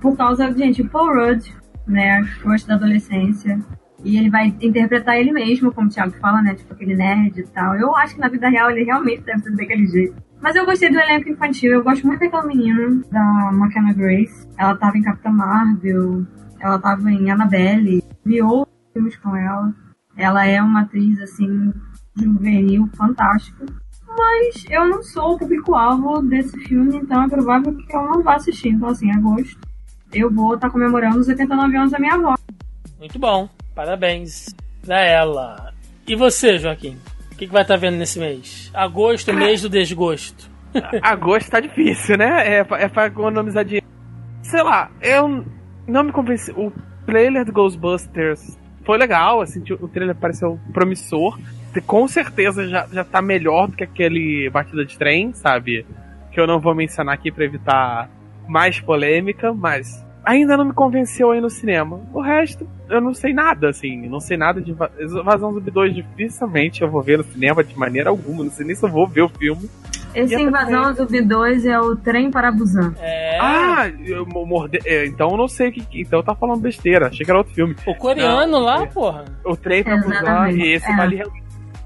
por causa, gente, Paul Rudd, né, gosto da adolescência. E ele vai interpretar ele mesmo, como o Thiago fala, né? Tipo, aquele nerd e tal. Eu acho que na vida real ele realmente deve ser daquele jeito. Mas eu gostei do elenco infantil. Eu gosto muito daquela menina, da McKenna Grace. Ela tava em Capitã Marvel. Ela tava em Annabelle. Vi outros filmes com ela. Ela é uma atriz, assim, juvenil, fantástica. Mas eu não sou o público-alvo desse filme, então é provável que eu não vá assistir. Então, assim, em agosto, eu vou estar comemorando os 89 anos da minha avó. Muito bom, parabéns pra ela. E você, Joaquim? Que, que vai estar vendo nesse mês? Agosto, mês do desgosto. Agosto tá difícil, né? É, pra- é pra economizar dinheiro. Sei lá, eu não me convenci. O trailer do Ghostbusters foi legal, assim, o trailer pareceu promissor. Com certeza já, já tá melhor do que aquele batida de trem, sabe? Que eu não vou mencionar aqui pra evitar mais polêmica, mas ainda não me convenceu aí no cinema. O resto, eu não sei nada, assim, não sei nada de Va- Invasão Zumbi 2 dificilmente eu vou ver no cinema de maneira alguma, não sei nem se eu vou ver o filme. Esse E Invasão Zumbi 2 é o Trem para Busan. É. Ah, eu mo- morde... é, então eu não sei o que. Então tá falando besteira. Achei que era outro filme. o coreano Não, lá, é. porra. O trem pra Busan e esse é. vale realmente.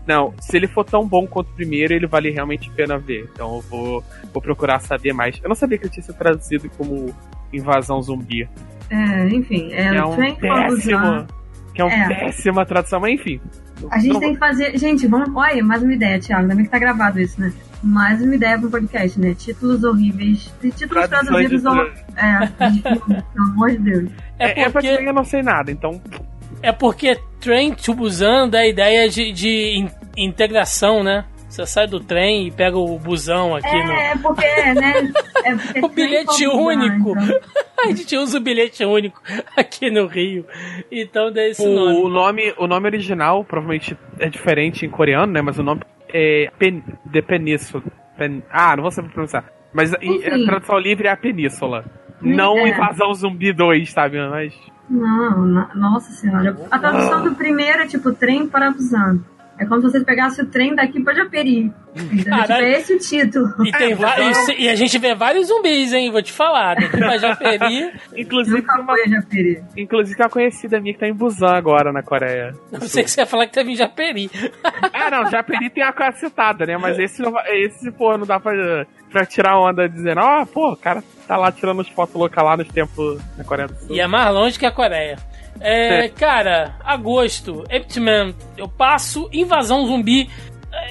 Não, se ele for tão bom quanto o primeiro, ele vale realmente a pena ver. Então eu vou, vou procurar saber mais. Eu não sabia que ele tinha sido traduzido como Invasão Zumbi. É, enfim, é, Que é um péssimo. Que é uma É. péssima tradução, mas enfim. A gente Não- tem que fazer. Gente, vamos. Olha, mais uma ideia, Thiago. Ainda bem que tá gravado isso, né? Mais uma ideia pro podcast, né? Títulos horríveis. Títulos Traduções de traduzidos ao. É, de filme, pelo amor de Deus. É É, é pra porque, dizer que eu não sei nada, então. É porque Train to Busan dá a ideia de, de in- integração, né? Você sai do trem e pega o busão aqui no. É, porque, né? É porque O bilhete Trem único. então. A gente usa o bilhete único aqui no Rio. Então dá esse O nome. nome, o nome original provavelmente é diferente em coreano, né? Mas o nome é Pen, The Peninsula. Pen- ah, não vou saber pronunciar. Mas em- a tradução livre é a Península. Não é. Invasão Zumbi 2, sabe? Mas. Não, nossa senhora. A tradução do primeiro é tipo trem para Busan. É como se você pegasse o trem daqui pra Japeri. Entendeu? Tipo, Caralho. é esse o título. E, tem É, então- e, e a gente vê vários zumbis, hein? Vou te falar. Daqui pra Japeri. Inclusive, Nunca uma, foi a Japeri. inclusive tem uma conhecida minha que tá em Busan agora na Coreia. Não sei que você ia falar que teve em Japeri. Ah, não, Japeri tem a cacetada, né? Mas esse, esse pô, não dá pra, pra tirar onda dizendo, ó, pô, o cara tá lá tirando as fotos loucas lá nos tempos na Coreia do Sul. E é mais longe que a Coreia. É, É. cara, agosto, Eptman, eu passo Invasão Zumbi.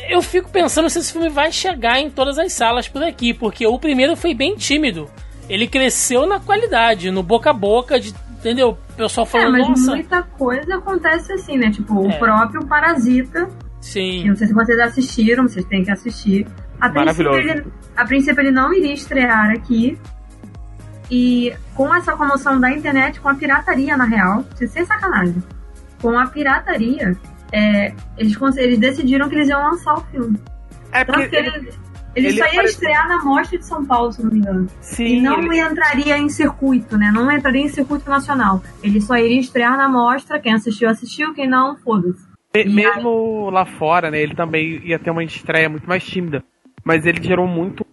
Eu fico pensando se esse filme vai chegar em todas as salas por aqui, porque o primeiro foi bem tímido. Ele cresceu na qualidade, no boca a boca, de, entendeu? O pessoal É, falando, mas nossa. muita coisa acontece assim, né? Tipo, É. o próprio Parasita Sim. Não sei se vocês assistiram, vocês têm que assistir. A princípio, Maravilhoso. ele, a princípio ele não iria estrear aqui. E com essa comoção da internet, com a pirataria na real, sem sacanagem, com a pirataria, é, eles, eles decidiram que eles iam lançar o filme. É Tanto que ele, ele, ele, só ia apareceu- estrear na Mostra de São Paulo, se não me engano. sim, E não ele- entraria em circuito, né? Não entraria em circuito nacional. Ele só iria estrear na mostra. Quem assistiu, assistiu. Quem não, foda-se. me- mesmo lá fora, né, ele também ia ter uma estreia muito mais tímida. Mas ele gerou muito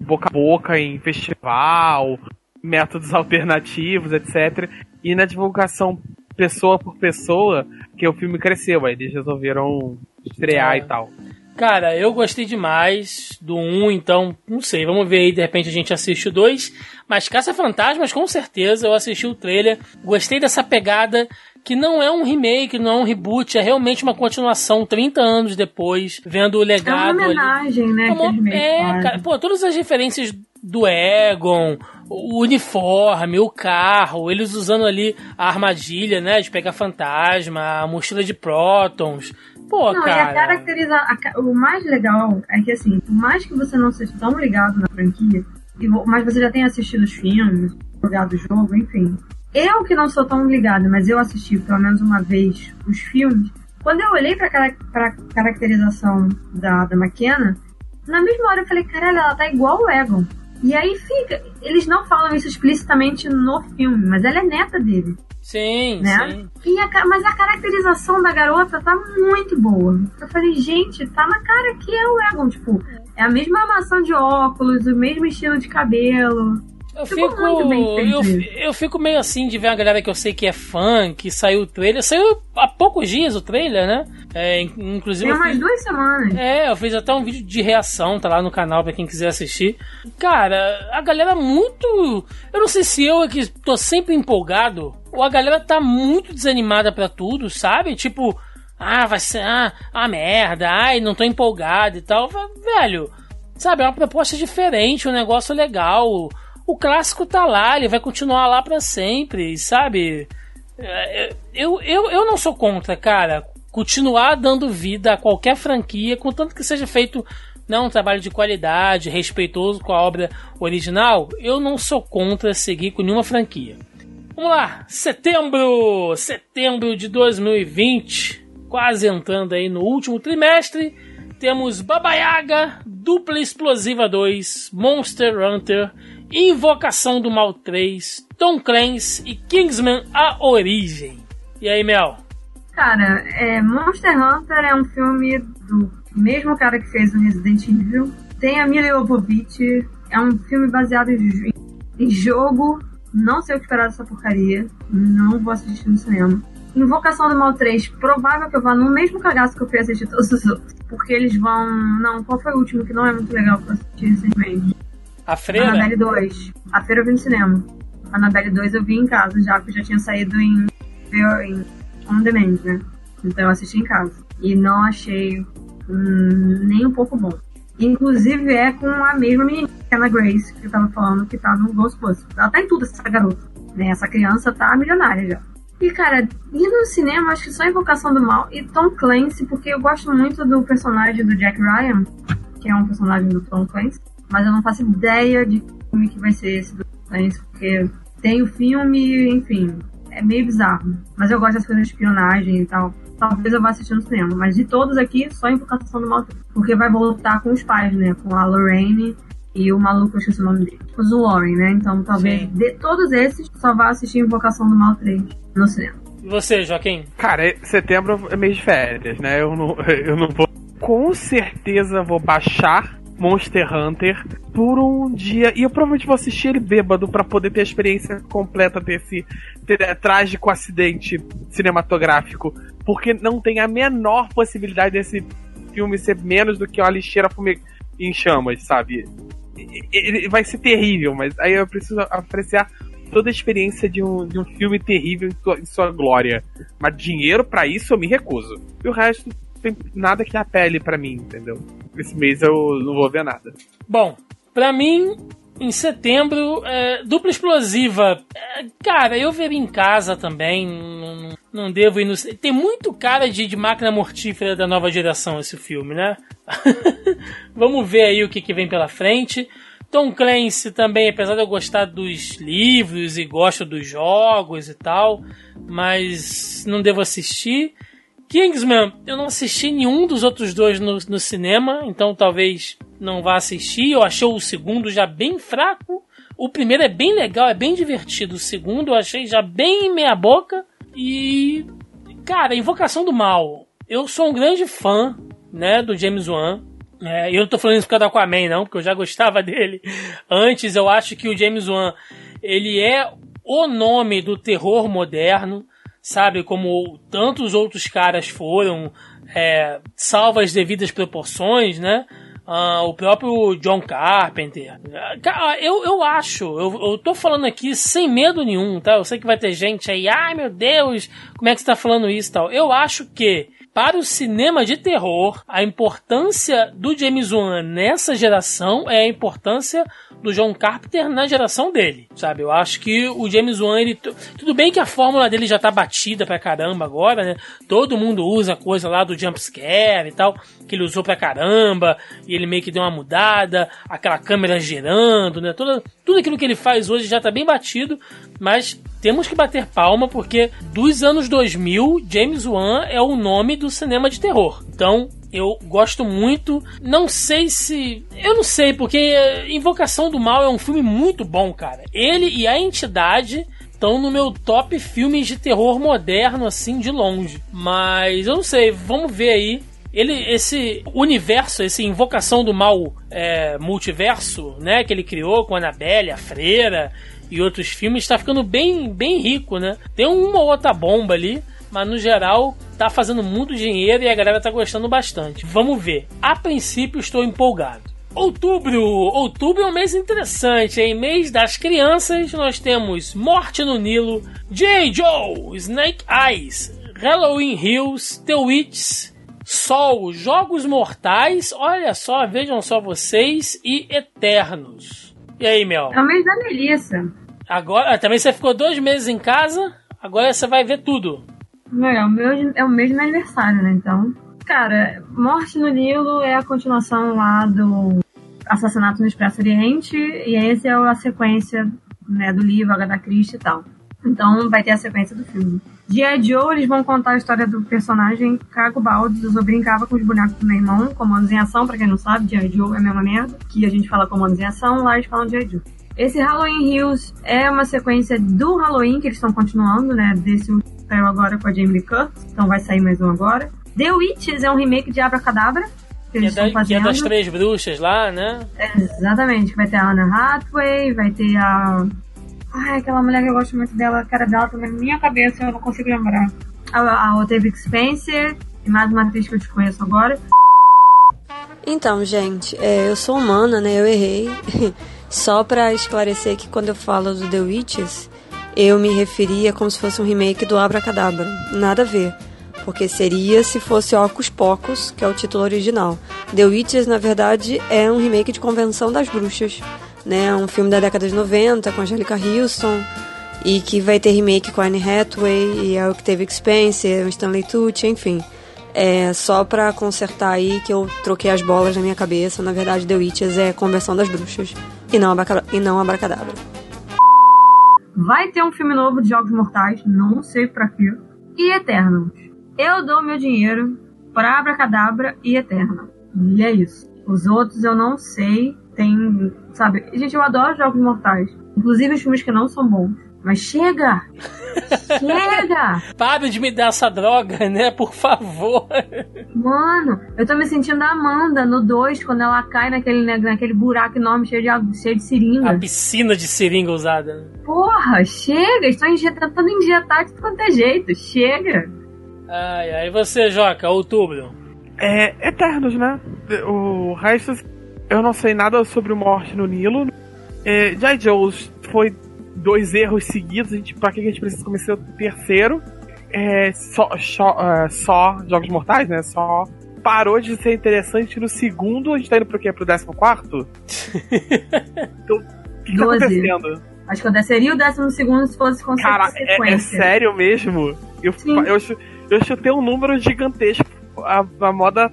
boca a boca em festival, métodos alternativos, etc. E na divulgação pessoa por pessoa, que o filme cresceu. Aí eles resolveram estrear É. e tal. Cara, eu gostei demais do 1, então, não sei, vamos ver aí, de repente a gente assiste o 2. Mas Caça Fantasmas, com certeza, eu assisti o trailer, gostei dessa pegada que não é um remake, não é um reboot, é realmente uma continuação 30 anos depois, vendo o É uma legado ali. homenagem, né? É, uma- que eles meio que é, fazem. cara, pô, todas as referências do Egon, o uniforme, o carro, eles usando ali a armadilha, né, de pegar fantasma, a mochila de prótons. Pô, Não, cara. e a caracteriza... a o mais legal é que, assim, por mais que você não seja tão ligado na franquia, mas você já tenha assistido os filmes, jogado o jogo, enfim. Eu que não sou tão ligado, mas eu assisti pelo menos uma vez os filmes, quando eu olhei pra, cara- pra caracterização da, da McKenna, na mesma hora eu falei, caralho, ela tá igual o Egon. E aí fica. Eles não falam isso explicitamente no filme, mas ela é neta dele Sim, né? sim. E a mas a caracterização da garota tá muito boa. Eu falei, gente, tá na cara que é o Egon, tipo, é a mesma armação de óculos, o mesmo estilo de cabelo. Eu Ficou fico, eu, eu fico meio assim de ver a galera que eu sei que é fã, que saiu o trailer. Saiu há poucos dias o trailer, né? É, in- inclusive Tem umas fiz, duas semanas. é, eu fiz até um vídeo de reação, tá lá no canal pra quem quiser assistir. Cara, a galera muito. Eu não sei se eu é que tô sempre empolgado, ou a galera tá muito desanimada pra tudo, sabe? Tipo, ah, vai ser ah, uma merda, ai, não tô empolgado e tal. Velho, sabe, é uma proposta diferente, um negócio legal. O clássico tá lá, ele vai continuar lá pra sempre, sabe? É, Eu, eu, eu não sou contra, cara, continuar dando vida a qualquer franquia, contanto que seja feito né, um trabalho de qualidade, respeitoso com a obra original. Eu não sou contra seguir com nenhuma franquia. Vamos lá, setembro, setembro de 2020, quase entrando aí no último trimestre, temos Baba Yaga, Dupla Explosiva 2, Monster Hunter, Invocação do Mal 3, Tom Clancy e Kingsman A Origem. E aí, Mel? Cara, é, Monster Hunter é um filme do mesmo cara que fez o Resident Evil. Tem a Mila Jovovich. É um filme baseado em, em jogo. Não sei o que esperar dessa porcaria. Não vou assistir no cinema. Invocação do Mal 3, provável que eu vá no mesmo cagaço que eu fui assistir todos os outros. Porque eles vão. Não, qual foi o último que não é muito legal que eu assisti recentemente? A Freira? Annabelle 2. A feira eu vi no cinema. Annabelle 2 eu vi em casa já, porque já tinha saído em, em on demand, né? Então eu assisti em casa. E não achei hum, nem um pouco bom. Inclusive é com a mesma menina, Anna Grace, que eu tava falando que tá no Ghostbusters. Ela tá em tudo, essa garota. Né? Essa criança tá milionária já. E, cara, ir no cinema, acho que só Invocação do Mal e Tom Clancy, porque eu gosto muito do personagem do Jack Ryan, que é um personagem do Tom Clancy, mas eu não faço ideia de que filme que vai ser esse do Clancy, porque tem o filme, enfim, é meio bizarro. Mas eu gosto das coisas de espionagem e tal. Talvez eu vá assistir no cinema, mas de todos aqui, só Invocação do Mal, porque vai voltar com os pais, né? Com a Lorraine e o maluco, eu esqueci o nome dele. Os Warren, né? Então talvez Sim. de todos esses, só vá assistir Invocação do Mal 3 no cinema. E você, Joaquim? Cara, é- setembro é mês de férias, né? Eu não, eu não vou. Com certeza vou baixar Monster Hunter por um dia. E eu provavelmente vou assistir ele bêbado pra poder ter a experiência completa desse ter- trágico acidente cinematográfico. Porque não tem a menor possibilidade desse filme ser menos do que uma lixeira em chamas, sabe? Ele vai ser terrível, mas aí eu preciso apreciar toda a experiência de um, de um filme terrível em sua, em sua glória. Mas dinheiro pra isso eu me recuso. E o resto tem nada que apele pra mim, entendeu? Esse mês eu não vou ver nada. Bom, pra mim, em setembro, é, dupla explosiva. É, cara, eu veria em casa também. Não, não- não devo ir no. Tem muito cara de, de máquina mortífera da nova geração esse filme, né? Vamos ver aí o que, que vem pela frente. Tom Clancy também, apesar de eu gostar dos livros e gosto dos jogos e tal, mas não devo assistir. Kingsman, eu não assisti nenhum dos outros dois no, no cinema, então talvez não vá assistir. Eu achei o segundo já bem fraco. O primeiro é bem legal, é bem divertido. O segundo eu achei já bem meia boca. E. Cara, Invocação do Mal. Eu sou um grande fã, né, do James Wan. É, eu não tô falando isso por causa do Aquaman, não, porque eu já gostava dele. Antes, eu acho que o James Wan, ele é o nome do terror moderno sabe? Como tantos outros caras foram, é, salvo as devidas proporções, né? Uh, o próprio John Carpenter. Eu, eu acho, eu, eu tô falando aqui sem medo nenhum, tá? Eu sei que vai ter gente aí, ai meu Deus, como é que você tá falando isso tal. Eu acho que para o cinema de terror, a importância do James Wan nessa geração é a importância do John Carpenter na geração dele, sabe? Eu acho que o James Wan, ele, tudo bem que a fórmula dele já tá batida pra caramba agora, né? Todo mundo usa a coisa lá do jump scare e tal, que ele usou pra caramba, e ele meio que deu uma mudada, aquela câmera girando, né? Tudo, tudo aquilo que ele faz hoje já tá bem batido, mas temos que bater palma porque dos anos 2000, James Wan é o nome do cinema de terror. Então, eu gosto muito. Não sei se. Eu não sei, porque Invocação do Mal é um filme muito bom, cara. Ele e a entidade estão no meu top filmes de terror moderno, assim, de longe. Mas eu não sei, vamos ver aí. Ele, esse universo, esse Invocação do Mal é, multiverso, né, que ele criou com a Annabelle, a Freira e outros filmes, está ficando bem, bem rico, né? Tem uma outra bomba ali, mas no geral tá fazendo muito dinheiro e a galera tá gostando bastante. Vamos ver. A princípio estou empolgado. Outubro! Outubro é um mês interessante, em mês das crianças nós temos Morte no Nilo, J. Joe, Snake Eyes, Halloween Hills, The Witch, Sol, Jogos Mortais, olha só, vejam só vocês, e Eternos. E aí, Mel? É o mês da Melissa. Agora, ah, também você ficou dois meses em casa, agora você vai ver tudo. É, o meu é o mês do meu aniversário, né? Então. Cara, Morte no Nilo é a continuação lá do Assassinato no Expresso Oriente, e essa é a sequência né, do livro Agatha Christie e tal. Então vai ter a sequência do filme. G.I. Joe, eles vão contar a história do personagem Cago Baldes. Eu brincava com os bonecos do meu irmão, comandos em ação, pra quem não sabe, G.I. Joe é a mesma merda. Que a gente fala comandos em ação, lá eles falam G.I. Joe. Esse Halloween Hills é uma sequência do Halloween que eles estão continuando, né? Desse saiu agora com a Jamie Lee Curtis, então vai sair mais um agora. The Witches é um remake de Abracadabra. Que, eles é da, que é das três bruxas lá, né? É, exatamente, vai ter a Anna Hathaway, vai ter a Ai, aquela mulher que eu gosto muito dela, a cara dela também na minha cabeça, eu não consigo lembrar. A, a Otavia Spencer e mais uma atriz que eu desconheço agora. Então, gente, é, eu sou humana, né? Eu errei. Só pra esclarecer que quando eu falo do The Witches, eu me referia como se fosse um remake do Abracadabra. Nada a ver. Porque seria se fosse Ocus Pocos, que é o título original. The Witches, na verdade, é um remake de Convenção das Bruxas né? Um filme da década de 90 com Angelica Houston e que vai ter remake com Anne Hathaway e a Octavia Spencer, o Stanley Tucci, enfim. É só pra consertar aí que eu troquei as bolas na minha cabeça. Na verdade, The Witches é Conversão das Bruxas e não, e não Abracadabra. Vai ter um filme novo de Jogos Mortais, não sei pra quê. E Eternos. Eu dou meu dinheiro pra Abracadabra e Eterno. E é isso. Os outros eu não sei tem, sabe? Gente, eu adoro jogos mortais. Inclusive os filmes que não são bons. Mas chega! chega! Para de me dar essa droga, né? Por favor. Mano, eu tô me sentindo a Amanda no 2, quando ela cai naquele, né, naquele buraco enorme cheio de, cheio de seringa. A piscina de seringa usada. Porra, chega! Estou tentando injetar de quanto é jeito. Chega! Ai, ai, você, Joca, outubro. É, Eternos, né? O resto eu não sei nada sobre o Morte no Nilo. É, Jai Joe's foi dois erros seguidos. A gente, pra que a gente precisa começar o terceiro? É, só, só, uh, só Jogos Mortais, né? Só parou de ser interessante no segundo. A gente tá indo pro quê? Pro décimo quarto? então, o que tá acontecendo? Acho que eu desceria o décimo segundo se fosse com Cara, é, é sério mesmo? Eu, Sim. eu, eu chutei um número gigantesco. A, a moda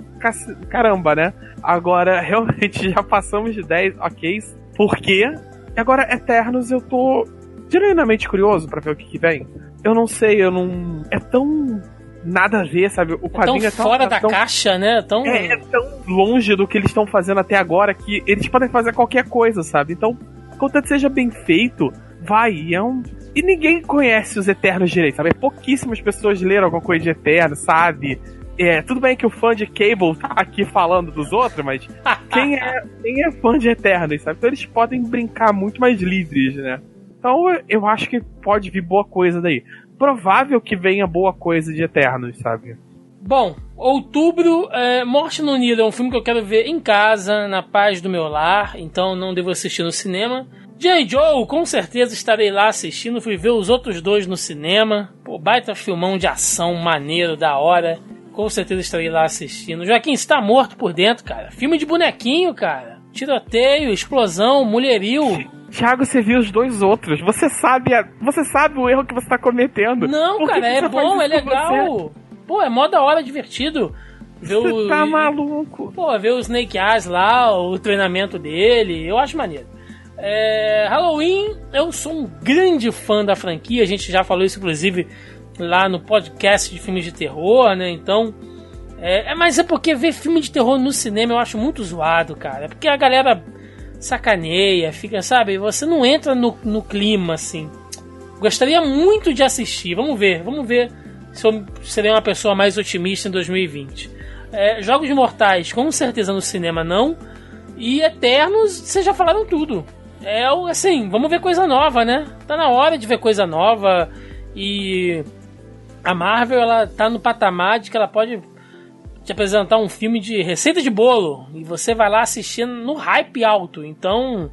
caramba, né? Agora, realmente, já passamos de 10, ok. Por quê? E agora, Eternos, eu tô genuinamente curioso pra ver o que, que vem. Eu não sei, eu não. É tão. Nada a ver, sabe? O Tão quadrinho é tão. fora da tão, caixa, né? Tão. é, é tão longe do que eles estão fazendo até agora que eles podem fazer qualquer coisa, sabe? Então, contanto seja bem feito, vai. e É um... E ninguém conhece os Eternos direito, sabe? Pouquíssimas pessoas leram alguma coisa de Eterno, sabe? É, tudo bem que o fã de Cable tá aqui falando dos outros, mas quem é, quem é fã de Eternos, sabe? Então eles podem brincar muito mais livres, né? Então eu acho que pode vir boa coisa daí. Provável que venha boa coisa de Eternos, sabe? Bom, outubro, é, Morte no Nilo é um filme que eu quero ver em casa, na paz do meu lar, então não devo assistir no cinema. J. Joe, com certeza estarei lá assistindo, fui ver os outros dois no cinema. Pô, baita filmão de ação, maneiro, da hora. Com certeza estarei lá assistindo. Joaquim, está morto por dentro, cara. Filme de bonequinho, cara. Tiroteio, explosão, mulherio. Thiago, você viu os dois outros. Você sabe, a- você sabe o erro que você tá cometendo. Não, que cara, que é faz bom, é legal. Pô, é mó da hora, divertido. Ver Você, o, tá maluco. Pô, ver o Snake Eyes lá, o treinamento dele, eu acho maneiro. É, Halloween, eu sou um grande fã da franquia, a gente já falou isso inclusive lá no podcast de filmes de terror, né? Então, é, é- mas é porque ver filme de terror no cinema eu acho muito zoado, cara. É porque a galera sacaneia, fica, sabe? Você não entra no, no clima assim. Gostaria muito de assistir, vamos ver, vamos ver se eu serei uma pessoa mais otimista em 2020. É, Jogos Mortais, com certeza no cinema não. E Eternos, vocês já falaram tudo. É assim, vamos ver coisa nova, né? Tá na hora de ver coisa nova. E a Marvel, ela tá no patamar de que ela pode te apresentar um filme de receita de bolo. E você vai lá assistindo no hype alto. Então,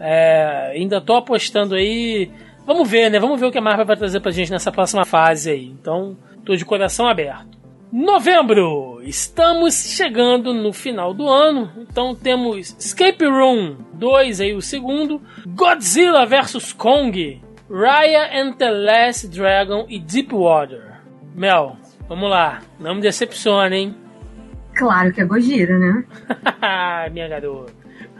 é, ainda tô apostando aí. Vamos ver, né? Vamos ver o que a Marvel vai trazer pra gente nessa próxima fase aí. Então, tô de coração aberto. Novembro! Estamos chegando no final do ano, então temos Escape Room 2 aí o segundo, Godzilla vs Kong, Raya and the Last Dragon e Deep Water. Mel, vamos lá, não me decepcione, hein? Claro que é Gojira, né? Minha garota.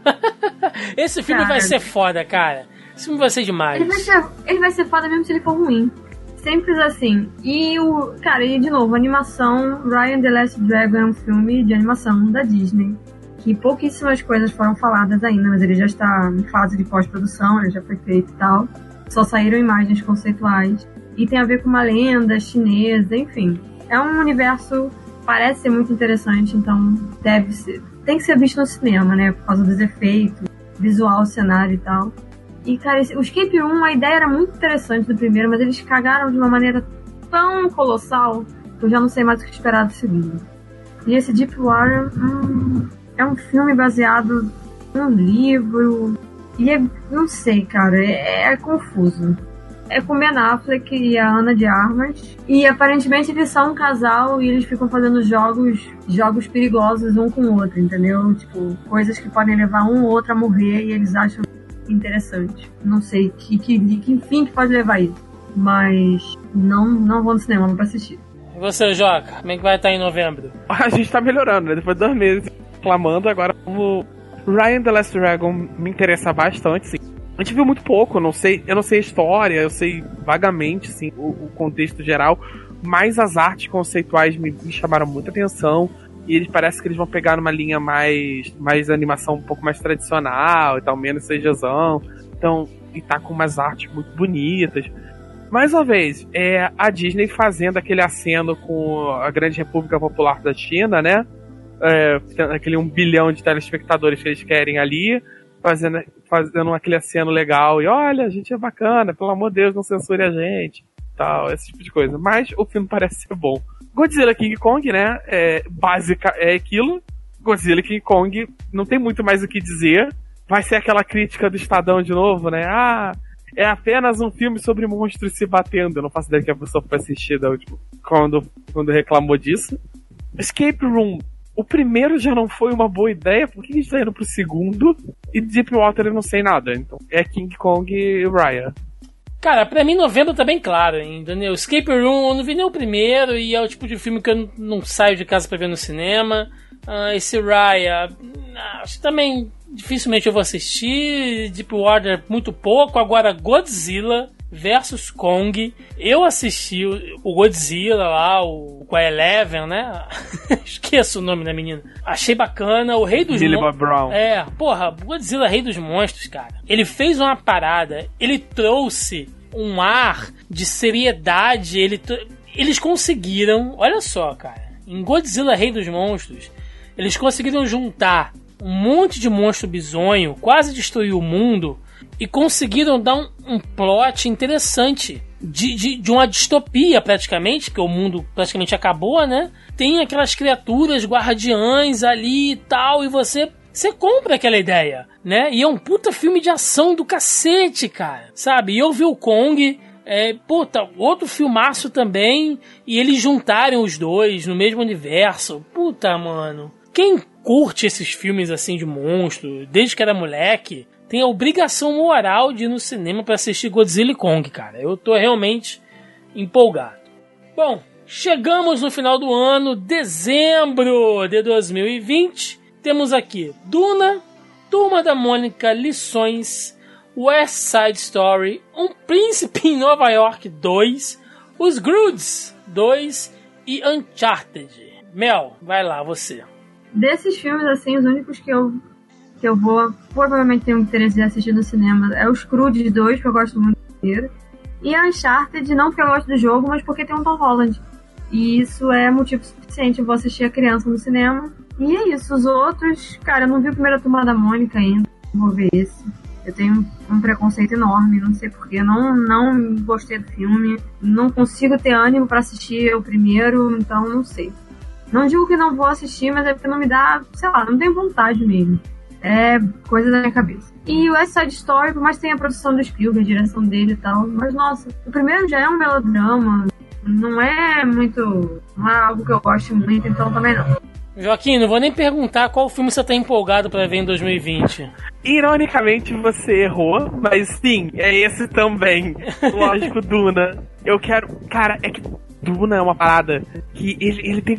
Esse filme Cara. vai ser foda, cara. Esse filme vai ser demais. Ele vai ser, ele vai ser foda mesmo se ele for ruim. Simples assim. E o. Cara, e de novo, animação. Ryan the Last Dragon é um filme de animação da Disney. Que pouquíssimas coisas foram faladas ainda, mas ele já está em fase de pós-produção, ele já foi feito e tal. Só saíram imagens conceituais. E tem a ver com uma lenda chinesa, enfim. É um universo. Parece ser muito interessante, então deve ser. Tem que ser visto no cinema, né? Por causa dos efeitos, visual, cenário e tal. E, cara, esse- o Escape Room, a ideia era muito interessante do primeiro, mas eles cagaram de uma maneira tão colossal que eu já não sei mais o que esperar do segundo. E esse Deep Water hum, é um filme baseado num livro. E é, não sei, cara, é, é confuso. É com Ben Affleck e a Ana de Armas. E aparentemente eles são um casal e eles ficam fazendo jogos jogos perigosos um com o outro, entendeu? Tipo, coisas que podem levar um ou outro a morrer e eles acham interessante. Não sei que, que, que fim que pode levar isso. Mas não, não vou no cinema pra assistir. E você, Joca, como é que vai estar em novembro? A gente tá melhorando, né? Depois de dois meses reclamando, agora o Ryan the Last Dragon me interessa bastante, sim. A gente viu muito pouco, eu não sei, eu não sei a história, eu sei vagamente, sim, o, o contexto geral, mas as artes conceituais me, me chamaram muita atenção. E eles parece que eles vão pegar numa linha mais, mais animação um pouco mais tradicional e tal, menos CGzão. Então, e tá com umas artes muito bonitas. Mais uma vez, é a Disney fazendo aquele aceno com a Grande República Popular da China, né? É, aquele um bilhão de telespectadores que eles querem ali, fazendo, fazendo aquele aceno legal. E olha, a gente é bacana, pelo amor de Deus, não censure a gente. Tal, esse tipo de coisa. Mas o filme parece ser bom. Godzilla King Kong, né? É, básica é aquilo. Godzilla King Kong não tem muito mais o que dizer. Vai ser aquela crítica do Estadão de novo, né? Ah, é apenas um filme sobre monstros se batendo. Eu não faço ideia que a pessoa foi assistir da última, quando, quando reclamou disso. Escape Room o primeiro já não foi uma boa ideia, por que a gente tá indo pro segundo? E Deepwater eu não sei nada. Então é King Kong e Raya. Cara, pra mim novembro tá bem claro, hein, Daniel? Escape Room, eu não vi nem o primeiro e é o tipo de filme que eu não, saio de casa pra ver no cinema. Uh, esse Raya, acho que também dificilmente eu vou assistir. Deepwater, muito pouco. Agora, Godzilla versus Kong. Eu assisti o Godzilla lá, o com a Eleven, né? Esqueço o nome da menina. Achei bacana. O Rei dos Monstros. Brown. É, porra, Godzilla Rei dos Monstros, cara. Ele fez uma parada, ele trouxe um ar de seriedade, ele eles conseguiram, olha só, cara. Em Godzilla Rei dos Monstros, eles conseguiram juntar um monte de monstro bizonho, quase destruir o mundo e conseguiram dar um, um plot interessante de, de, de, uma distopia praticamente, que o mundo praticamente acabou, né? Tem aquelas criaturas guardiães ali e tal, e você você compra aquela ideia, né? E é um puta filme de ação do cacete, cara. Sabe? E eu vi o Kong, é, puta, outro filmaço também, e eles juntarem os dois no mesmo universo. Puta, mano. Quem curte esses filmes assim de monstro, desde que era moleque, tem a obrigação moral de ir no cinema para assistir Godzilla e Kong, cara. Eu tô realmente empolgado. Bom, chegamos no final do ano, dezembro de 2020. Temos aqui Duna, Turma da Mônica, Lições, West Side Story, Um Príncipe em Nova York 2, Os Groods 2 e Uncharted. Mel, vai lá, você. Desses filmes, assim, os únicos que eu que eu vou provavelmente ter um interesse de assistir no cinema é os Crudes 2, que eu gosto muito inteiro. E a Uncharted, não porque eu gosto do jogo, mas porque tem um Tom Holland. E isso é motivo suficiente. Eu vou assistir a criança no cinema. E é isso. Os outros, cara, eu não vi a primeira turma da Mônica ainda. Vou ver esse. Eu tenho um preconceito enorme, não sei porquê. Não, não gostei do filme. Não consigo ter ânimo para assistir o primeiro, então não sei. Não digo que não vou assistir, mas é porque não me dá, sei lá, não tenho vontade mesmo é coisa da minha cabeça. E o West Side Story, por mais que tenha a produção do Spielberg, a direção dele e tal, mas nossa, o primeiro já é um melodrama, não é muito. não é algo que eu goste muito, então também não. Joaquim, não vou nem perguntar qual filme você tá empolgado para ver em 2020. Ironicamente, você errou, mas sim, é esse também. Lógico, Duna. Eu quero. Cara, é que Duna é uma parada que ele, ele tem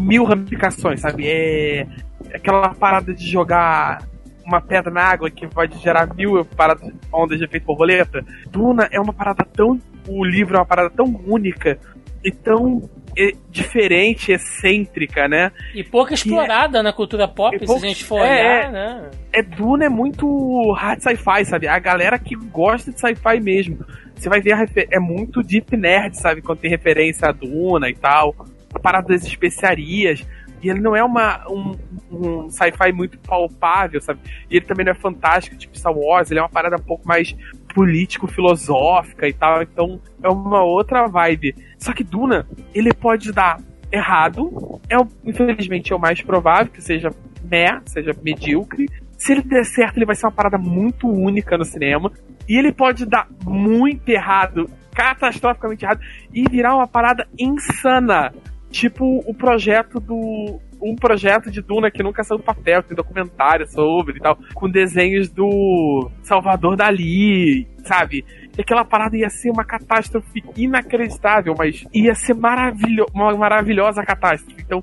mil ramificações, sabe? É aquela parada de jogar uma pedra na água que pode gerar mil paradas, ondas de efeito borboleta. Duna é uma parada tão. O livro é uma parada tão única e tão é, diferente, excêntrica, né? E pouca explorada é, na cultura pop, se a gente for é, olhar, é, né? É, Duna é muito hard sci-fi, sabe? A galera que gosta de sci-fi mesmo. Você vai ver, a é muito deep nerd, sabe? Quando tem referência a Duna e tal. A parada das especiarias. E ele não é uma, um, um sci-fi muito palpável, sabe? E ele também não é fantástico, tipo Star Wars, ele é uma parada um pouco mais político-filosófica e tal, então é uma outra vibe. Só que Duna, ele pode dar errado, é infelizmente é o mais provável que seja meh, seja medíocre. Se ele der certo, ele vai ser uma parada muito única no cinema. E ele pode dar muito errado, catastroficamente errado, e virar uma parada insana tipo o projeto do. Um projeto de Duna que nunca saiu do papel, tem documentário sobre e tal, com desenhos do Salvador Dali, sabe? E aquela parada ia ser uma catástrofe inacreditável, mas ia ser maravilho uma maravilhosa catástrofe. Então,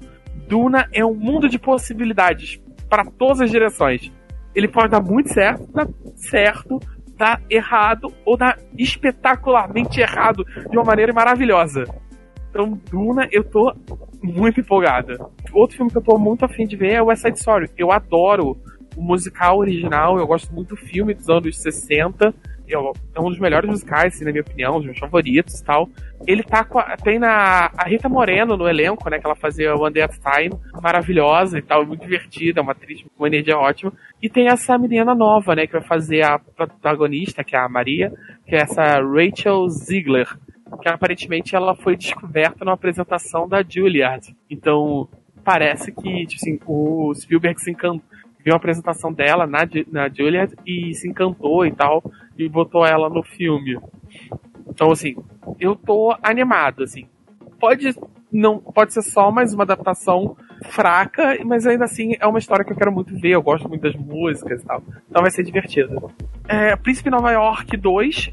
Duna é um mundo de possibilidades para todas as direções. Ele pode dar muito certo, dar certo, dar errado ou dar espetacularmente errado de uma maneira maravilhosa. Então, Duna, eu tô muito empolgada. Outro filme que eu tô muito afim de ver é West Side Story. Eu adoro o musical original, eu gosto muito do filme dos anos 60. Eu, é um dos melhores musicais, assim, na minha opinião, um dos meus favoritos e tal. Ele tá com a, tem na a Rita Moreno no elenco, né, que ela fazia One Day at a Time, maravilhosa e tal, muito divertida, uma atriz com uma energia ótima. E tem essa menina nova, né, que vai fazer a protagonista, que é a Maria, que é essa Rachel Ziegler, que aparentemente ela foi descoberta numa apresentação da Juilliard. Então, parece que, tipo assim, o Spielberg se encantou, viu a apresentação dela na, na Juilliard e se encantou e tal, e botou ela no filme. Então, assim, eu tô animado, assim. Pode não pode ser só mais uma adaptação fraca, mas ainda assim é uma história que eu quero muito ver. Eu gosto muito das músicas e tal. Então vai ser divertido. É, Príncipe Nova York 2.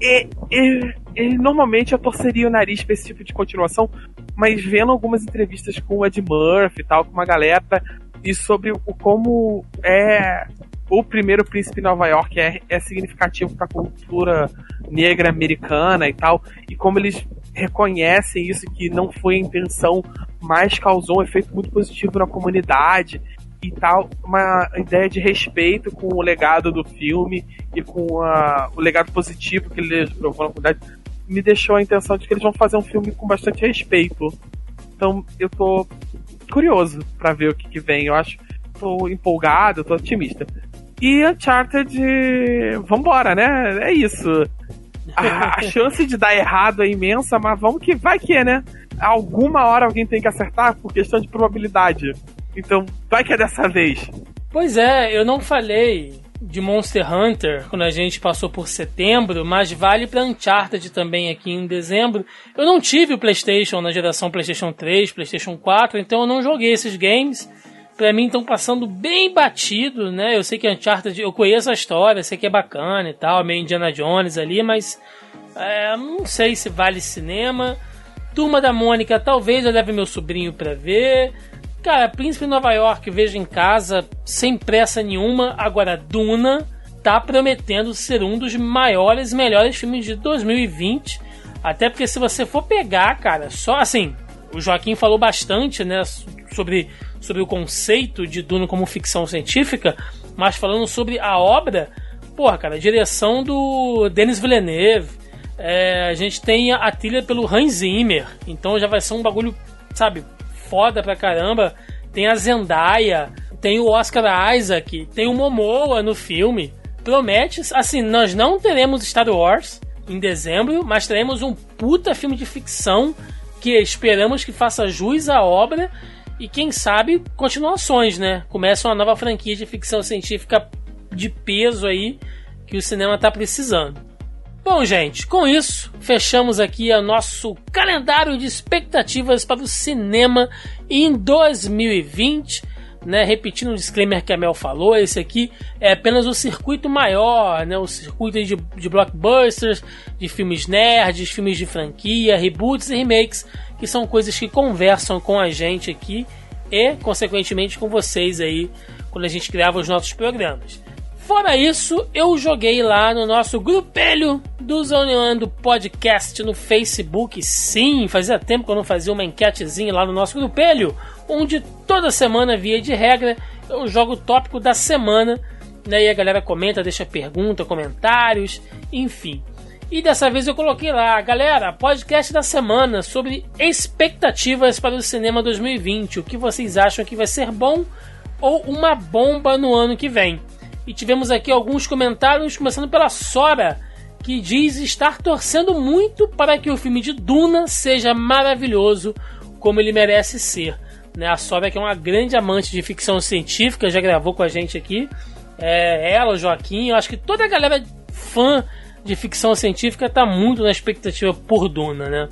E, e, e, normalmente eu torceria o nariz pra esse tipo de continuação, mas vendo algumas entrevistas com o Ed Murphy e tal, com uma galera, e sobre o como é o primeiro príncipe Nova York é, é significativo para a cultura negra americana e tal, e como eles reconhecem isso, que não foi a intenção, mas causou um efeito muito positivo na comunidade e tal, uma ideia de respeito com o legado do filme e com a, o legado positivo que ele provou na comunidade, me deixou a intenção de que eles vão fazer um filme com bastante respeito. Então eu tô curioso para ver o que, que vem. Eu acho, tô empolgado, tô otimista. E Uncharted, vambora, né? É isso. A, a, chance de dar errado é imensa, mas vamos que vai que é, né? Alguma hora alguém tem que acertar por questão de probabilidade. Então, vai que é dessa vez. Pois é, eu não falei de Monster Hunter quando a gente passou por setembro, mas vale para Uncharted também aqui em dezembro. Eu não tive o PlayStation na geração PlayStation 3, PlayStation 4, então eu não joguei esses games pra mim estão passando bem batido, né? Eu sei que Uncharted, eu conheço a história, sei que é bacana e tal, meio Indiana Jones ali, mas é, não sei se vale cinema. Turma da Mônica, talvez eu leve meu sobrinho pra ver. Cara, Príncipe Nova York, vejo em casa, sem pressa nenhuma. Agora, Duna tá prometendo ser um dos maiores, melhores filmes de 2020. Até porque se você for pegar, cara, só assim, o Joaquim falou bastante, né, sobre sobre o conceito de Duna como ficção científica, mas falando sobre a obra, porra, cara, a direção do Denis Villeneuve, é, a gente tem a, trilha pelo Hans Zimmer, então já vai ser um bagulho, sabe, foda pra caramba. Tem a Zendaya, tem o Oscar Isaac, tem o Momoa no filme. Promete, assim, nós não teremos Star Wars em dezembro, mas teremos um puta filme de ficção que esperamos que faça jus à obra e quem sabe continuações, né? Começa uma nova franquia de ficção científica de peso aí que o cinema está precisando. Bom, gente, com isso, fechamos aqui o nosso calendário de expectativas para o cinema em 2020. Né, repetindo o disclaimer que a Mel falou, esse aqui é apenas o circuito maior, né, o circuito de, de blockbusters, de filmes nerds, filmes de franquia, reboots e remakes que são coisas que conversam com a gente aqui e, consequentemente, com vocês aí quando a gente grava os nossos programas. Fora isso, eu joguei lá no nosso grupelho do Zoneando Podcast no Facebook. Sim, fazia tempo que eu não fazia uma enquetezinha lá no nosso grupelho, onde toda semana, via de regra, eu jogo o tópico da semana. Né, e a galera comenta, deixa pergunta, comentários, enfim. E dessa vez eu coloquei lá, galera, podcast da semana sobre expectativas para o cinema 2020. O que vocês acham que vai ser bom ou uma bomba no ano que vem? E tivemos aqui alguns comentários, começando pela Sora, que diz estar torcendo muito para que o filme de Duna seja maravilhoso como ele merece ser. Né? A Sora, que é uma grande amante de ficção científica, já gravou com a gente aqui. É, ela, o Joaquim, eu acho que toda a galera fã de ficção científica está muito na expectativa por Duna, né?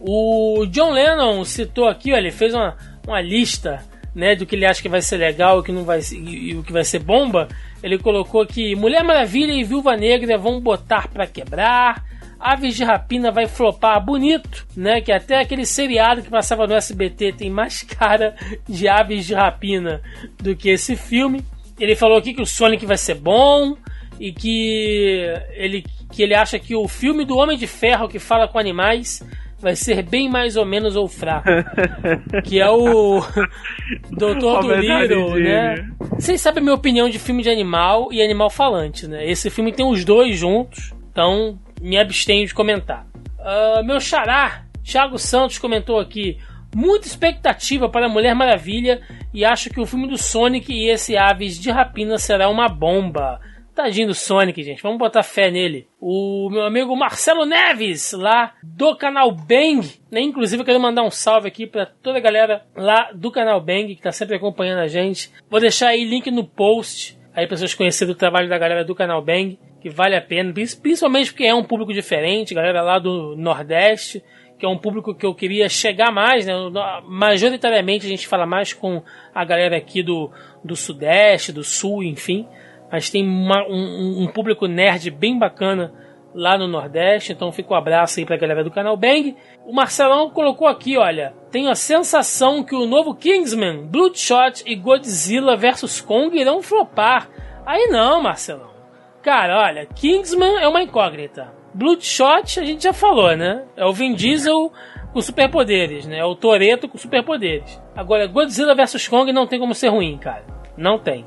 O John Lennon citou aqui, ele fez uma, uma lista né, do que ele acha que vai ser legal e que não vai e o que vai ser bomba. Ele colocou que Mulher Maravilha e Viúva Negra vão botar para quebrar. Aves de Rapina vai flopar bonito, né? Que até aquele seriado que passava no SBT tem mais cara de Aves de Rapina do que esse filme. Ele falou aqui que o Sonic vai ser bom, e que ele, que ele acha que o filme do Homem de Ferro que fala com animais vai ser bem mais ou menos ou fraco. que é o Doutor Dolittle, né? Vocês sabem a minha opinião de filme de animal e animal falante, né? Esse filme tem os dois juntos, então me abstenho de comentar. Uh, meu xará, Thiago Santos, comentou aqui. Muita expectativa para Mulher Maravilha e acho que o filme do Sonic e esse Aves de Rapina será uma bomba. Tadinho do Sonic, gente. Vamos botar fé nele. O meu amigo Marcelo Neves, lá do canal Bang. Né? Inclusive, eu quero mandar um salve aqui para toda a galera lá do canal Bang, que tá sempre acompanhando a gente. Vou deixar aí link no post, aí para vocês conhecerem o trabalho da galera do canal Bang, que vale a pena, principalmente porque é um público diferente, galera lá do Nordeste, que é um público que eu queria chegar mais, né? Majoritariamente a gente fala mais com a galera aqui do, do Sudeste, do Sul, enfim. Mas tem uma, um, um, público nerd bem bacana lá no Nordeste, então fica um abraço aí pra galera do canal Bang. O Marcelão colocou aqui, olha, tenho a sensação que o novo Kingsman, Bloodshot e Godzilla vs Kong irão flopar. Aí não, Marcelão. Cara, olha, Kingsman é uma incógnita. Bloodshot a gente já falou, né? É o Vin Diesel com superpoderes, né? É o Toreto com superpoderes. Agora, Godzilla vs Kong não tem como ser ruim, cara. Não tem.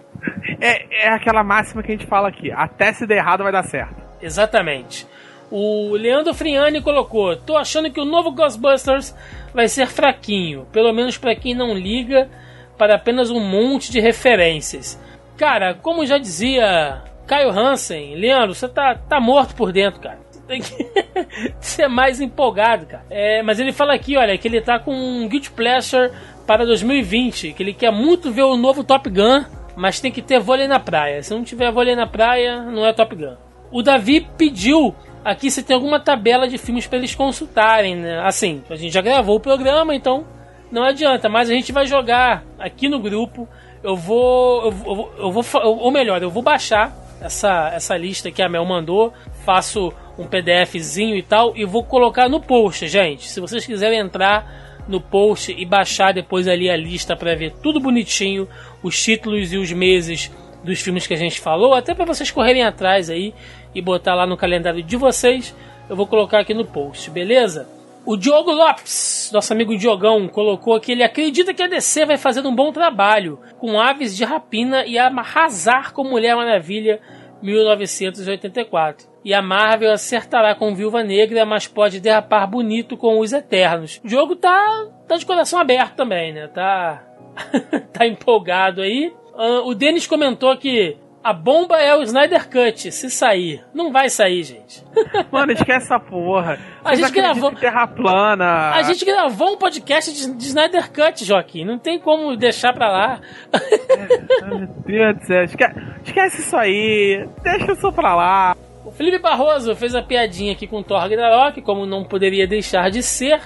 É, é aquela máxima que a gente fala aqui: até se der errado vai dar certo. Exatamente. O Leandro Friani colocou: tô achando que o novo Ghostbusters vai ser fraquinho, pelo menos para quem não liga para apenas um monte de referências. Cara, como já dizia Caio Hansen, Leandro, você tá, tá morto por dentro, cara tem que ser mais empolgado, cara. É, mas ele fala aqui, olha, que ele tá com um Guilty Pleasure para 2020, que ele quer muito ver o novo Top Gun, mas tem que ter vôlei na praia. Se não tiver vôlei na praia, não é Top Gun. O Davi pediu aqui se tem alguma tabela de filmes para eles consultarem, né? Assim, a gente já gravou o programa, então não adianta, mas a gente vai jogar aqui no grupo. Eu vou, eu vou, eu vou, ou melhor, eu vou baixar essa, essa lista que a Mel mandou, faço um PDFzinho e tal, e vou colocar no post, gente. Se vocês quiserem entrar no post e baixar depois ali a lista para ver tudo bonitinho, os títulos e os meses dos filmes que a gente falou, até para vocês correrem atrás aí e botar lá no calendário de vocês, eu vou colocar aqui no post, beleza? O Diogo Lopes, nosso amigo Diogão, colocou que ele acredita que a DC vai fazer um bom trabalho com Aves de Rapina e arrasar com Mulher Maravilha 1984 e a Marvel acertará com Viúva Negra, mas pode derrapar bonito com os Eternos. O jogo tá, tá de coração aberto também, né? Tá, tá empolgado aí. Uh, o Denis comentou que a bomba é o Snyder Cut, se sair. Não vai sair, gente. Mano, esquece essa porra. a gente gravou. Terra plana. A gente gravou um podcast de, de Snyder Cut, Joaquim. Não tem como deixar pra lá. É, meu Deus do céu. Esquece, esquece isso aí. Deixa isso pra lá. O Felipe Barroso fez a piadinha aqui com Thor Ragnarok, como não poderia deixar de ser.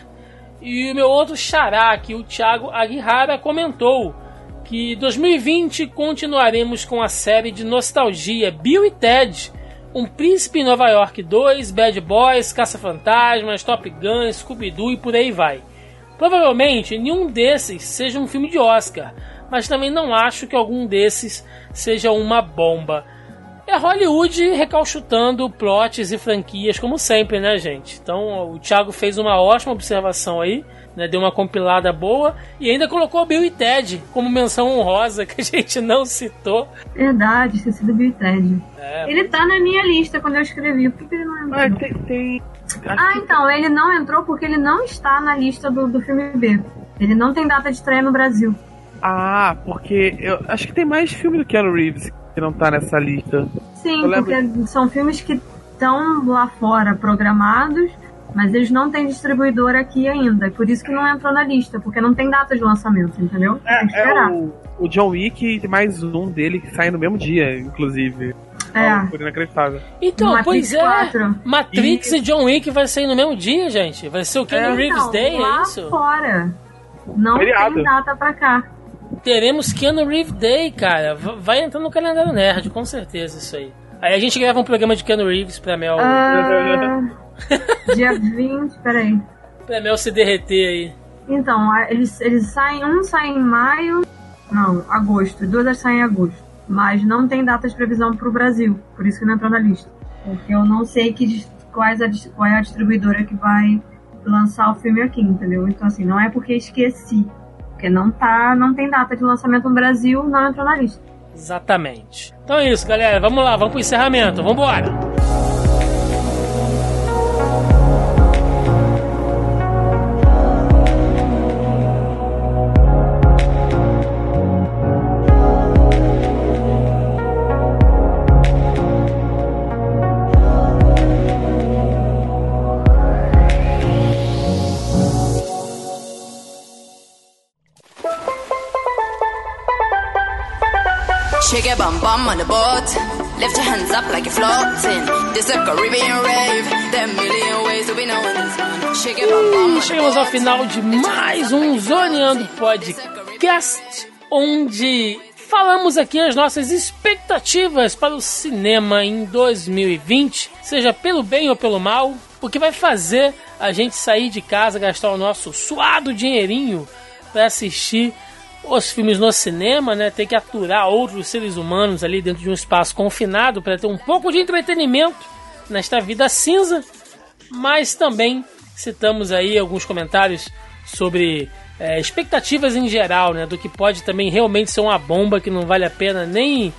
E o meu outro xará aqui, o Thiago Aguirara, comentou que 2020 continuaremos com a série de nostalgia Bill e Ted, Um Príncipe em Nova York 2, Bad Boys, Caça-Fantasmas, Top Gun, Scooby-Doo e por aí vai. Provavelmente nenhum desses seja um filme de Oscar, mas também não acho que algum desses seja uma bomba. É Hollywood recalchutando plots e franquias, como sempre, né, gente? Então, o Thiago fez uma ótima observação aí, né? Deu uma compilada boa e ainda colocou Bill e Ted como menção honrosa, que a gente não citou. Verdade, esqueci do Bill e Ted. É, ele tá na minha lista quando eu escrevi, por que ele não entrou? Ah, tem, tem... ah então, ele não entrou porque ele não está na lista do, do filme B. Ele não tem data de estreia no Brasil. Ah, porque eu acho que tem mais filme do Keanu Reeves que não tá nessa lista. Sim, porque são filmes que estão lá fora programados, mas eles não têm distribuidor aqui ainda. Por isso que não entrou na lista, porque não tem data de lançamento, entendeu? É, tem que esperar. É o, o John Wick e mais um dele que sai no mesmo dia, inclusive. É. Por inacreditável. Então, Matrix pois é. 4. Matrix e... e... John Wick vai sair no mesmo dia, gente. Vai ser o Keanu é, Reeves então, Day, lá é isso? fora. Não Feriado. tem data pra cá teremos Keanu Reeves Day, cara. Vai entrar no calendário nerd, com certeza isso aí. Aí a gente grava um programa de Keanu Reeves pra Mel. Uh, dia 20, peraí. Pra Mel se derreter aí. Então, eles, eles saem, um sai em maio, não, agosto, duas saem em agosto. Mas não tem data de previsão pro Brasil, por isso que não entrou na lista. Porque eu não sei que, quais a, qual é a distribuidora que vai lançar o filme aqui, entendeu? Então, assim, não é porque esqueci porque não tá, não tem data de lançamento no Brasil, não entrou na lista. Exatamente. Então é isso, galera. Vamos lá, vamos pro encerramento. Vamos embora. This a Caribbean rave. There are million ways to be known in this one. Shake it E chegamos ao final de mais um Zoneando Podcast, onde falamos aqui as nossas expectativas para o cinema em 2020, seja pelo bem ou pelo mal, o que vai fazer a gente sair de casa, gastar o nosso suado dinheirinho para assistir os filmes no cinema, né? Ter que aturar outros seres humanos ali dentro de um espaço confinado para ter um pouco de entretenimento nesta vida cinza, mas também citamos aí alguns comentários sobre é, expectativas em geral, né? Do que pode também realmente ser uma bomba que não vale a pena nem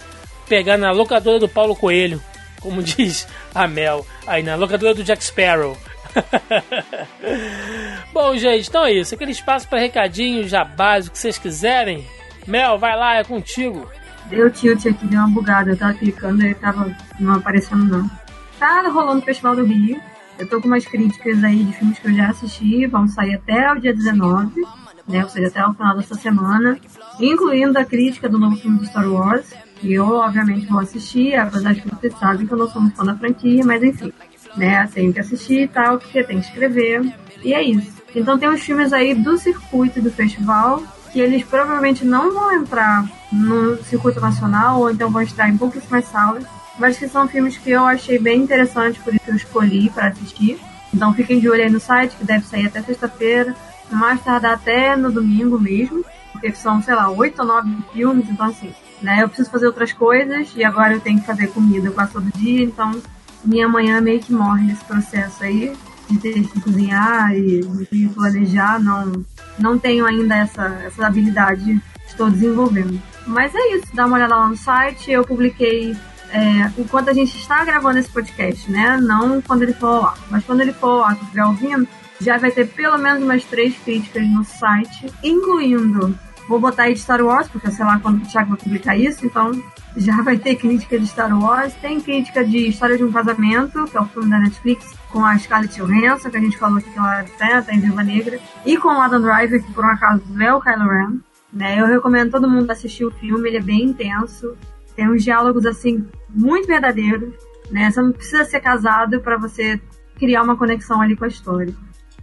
pegar na locadora do Paulo Coelho, como diz a Mel, aí na locadora do Jack Sparrow. Bom, gente, então é isso. Aquele espaço para recadinhos já básico que vocês quiserem. Mel, vai lá, é contigo. Deu tilt aqui, deu uma bugada. Eu tava clicando e tava não aparecendo, não. Tá rolando o Festival do Rio. Eu tô com umas críticas aí de filmes que eu já assisti. Vão sair até o dia 19 né? Ou seja, até o final dessa semana, incluindo a crítica do novo filme de Star Wars, que eu obviamente vou assistir, apesar de que vocês sabem que eu não sou muito fã da franquia, mas enfim, né? Tenho que assistir e tal, porque tem que escrever, e é isso. Então tem uns filmes aí do circuito do festival que eles provavelmente não vão entrar no circuito nacional ou então vão estar em pouquíssimas salas, mas que são filmes que eu achei bem interessantes, por isso eu escolhi para assistir. Então fiquem de olho aí no site, que deve sair até sexta-feira mais tardar até no domingo mesmo, porque são, sei lá, oito ou nove filmes, então assim, né? Eu preciso fazer outras coisas e agora eu tenho que fazer comida quase todo dia, então minha manhã meio que morre nesse processo aí de ter que cozinhar e planejar, não, não tenho ainda essa, essa habilidade, estou desenvolvendo. Mas é isso, dá uma olhada lá no site, eu publiquei é, enquanto a gente está gravando esse podcast, né? Não quando ele for ar, mas quando ele for que estiver ouvindo, já vai ter pelo menos umas três críticas no site, incluindo. Vou botar aí de Star Wars, porque sei lá quando o Thiago vai publicar isso, então já vai ter crítica de Star Wars. Tem crítica de História de um Casamento, que é o filme da Netflix, com a Scarlett Johansson, que a gente falou que ela é tá em Viva Negra, e com o Adam Driver, que por um acaso é o Kylo Ren. Né? Eu recomendo todo mundo assistir o filme, ele é bem intenso, tem uns diálogos assim muito verdadeiros. Né? Você não precisa ser casado para você criar uma conexão ali com a história.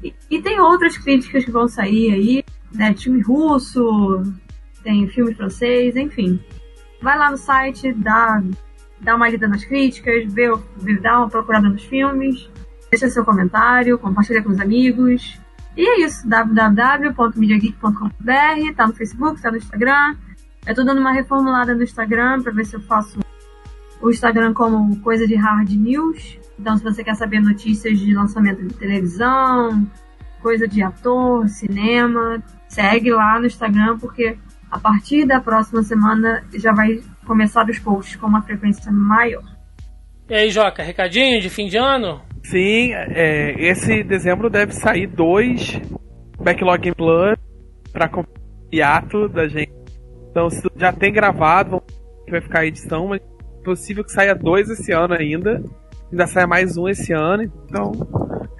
E, e, tem outras críticas que vão sair aí, né? Filme russo, tem filme francês, enfim. Vai lá no site, dá, dá uma lida nas críticas, vê, dá uma procurada nos filmes, deixa seu comentário, compartilha com os amigos. E é isso, www.mediageek.com.br, tá no Facebook, tá no Instagram. Eu tô dando uma reformulada no Instagram para ver se eu faço o Instagram como coisa de hard news. Então, se você quer saber notícias de lançamento de televisão, coisa de ator, cinema, segue lá no Instagram, porque a partir da próxima semana já vai começar os posts com uma frequência maior. E aí, Joca, recadinho de fim de ano? Sim, é, esse dezembro deve sair dois Backlog Plus para hiato da gente. Então, se já tem gravado, vai ficar a edição, mas é possível que saia dois esse ano ainda. Ainda sai mais um esse ano, então.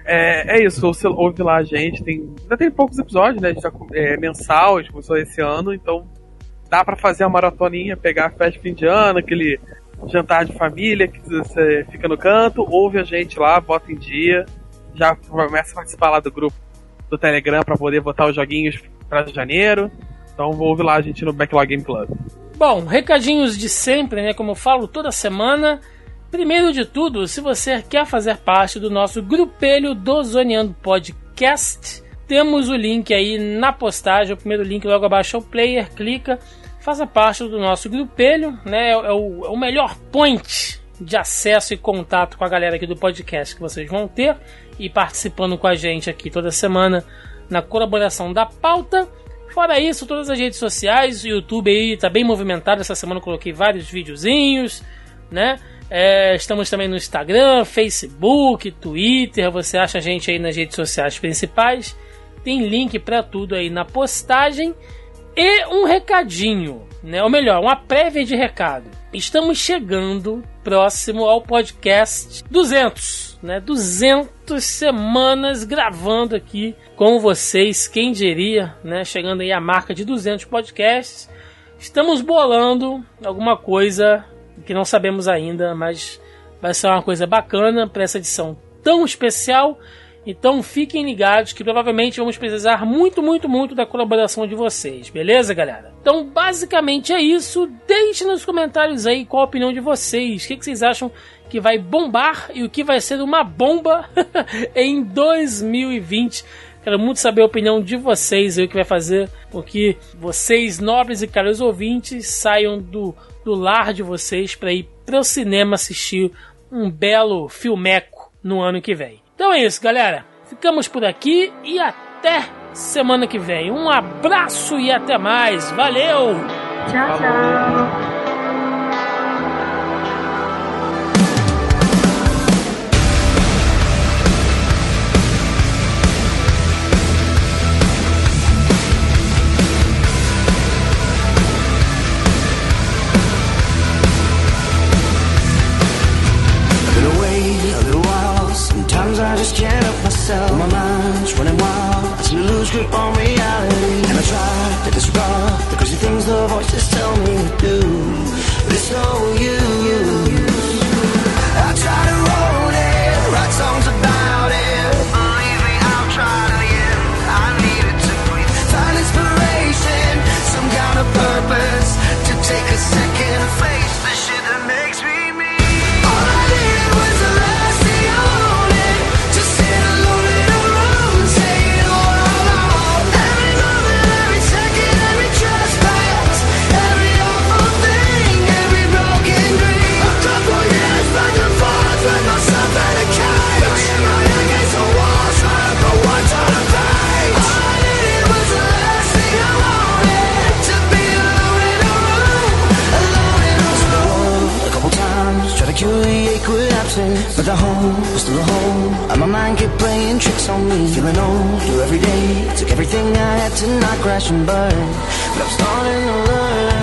É, é isso, você ouve lá a gente, tem. Ainda tem poucos episódios, né? A gente tá, é, mensal, a gente começou esse ano, então dá para fazer a maratoninha, pegar a festa de fim de ano, aquele jantar de família que você fica no canto, ouve a gente lá, bota em dia, já começa a participar lá do grupo do Telegram para poder botar os joguinhos para janeiro. Então ouve lá a gente no Backlog Game Club. Bom, recadinhos de sempre, né? Como eu falo toda semana. Primeiro de tudo, se você quer fazer parte do nosso grupelho do Zoneando Podcast, temos o link aí na postagem, o primeiro link logo abaixo é o player, clica, faça parte do nosso grupelho, né? É, é o, é o melhor point de acesso e contato com a galera aqui do podcast que vocês vão ter e participando com a gente aqui toda semana na colaboração da pauta. Fora isso, todas as redes sociais, o YouTube aí tá bem movimentado. Essa semana eu coloquei vários videozinhos, né? É, estamos também no Instagram, Facebook, Twitter. Você acha a gente aí nas redes sociais principais. Tem link para tudo aí na postagem. E um recadinho, né? Ou melhor, uma prévia de recado. Estamos chegando próximo ao podcast 200, né? 200 semanas gravando aqui com vocês. Quem diria, né? Chegando aí a marca de 200 podcasts. Estamos bolando alguma coisa que não sabemos ainda, mas vai ser uma coisa bacana para essa edição tão especial. Então fiquem ligados que provavelmente vamos precisar muito, muito, muito da colaboração de vocês, beleza, galera? Então basicamente é isso. Deixe nos comentários aí qual a opinião de vocês. O que, vocês acham que vai bombar e o que vai ser uma bomba em 2020. Quero muito saber a opinião de vocês aí, o que vai fazer com que vocês, nobres e caros ouvintes, saiam do, do lar de vocês para ir para o cinema assistir um belo filmeco no ano que vem. Então é isso, galera. Ficamos por aqui e até semana que vem. Um abraço e até mais. Valeu! Tchau, tchau. Just can't help myself. My mind's running wild. I seem to lose grip on reality. Tricks on me. Feeling older every day. Took everything I had to not crash and burn. But I'm starting to learn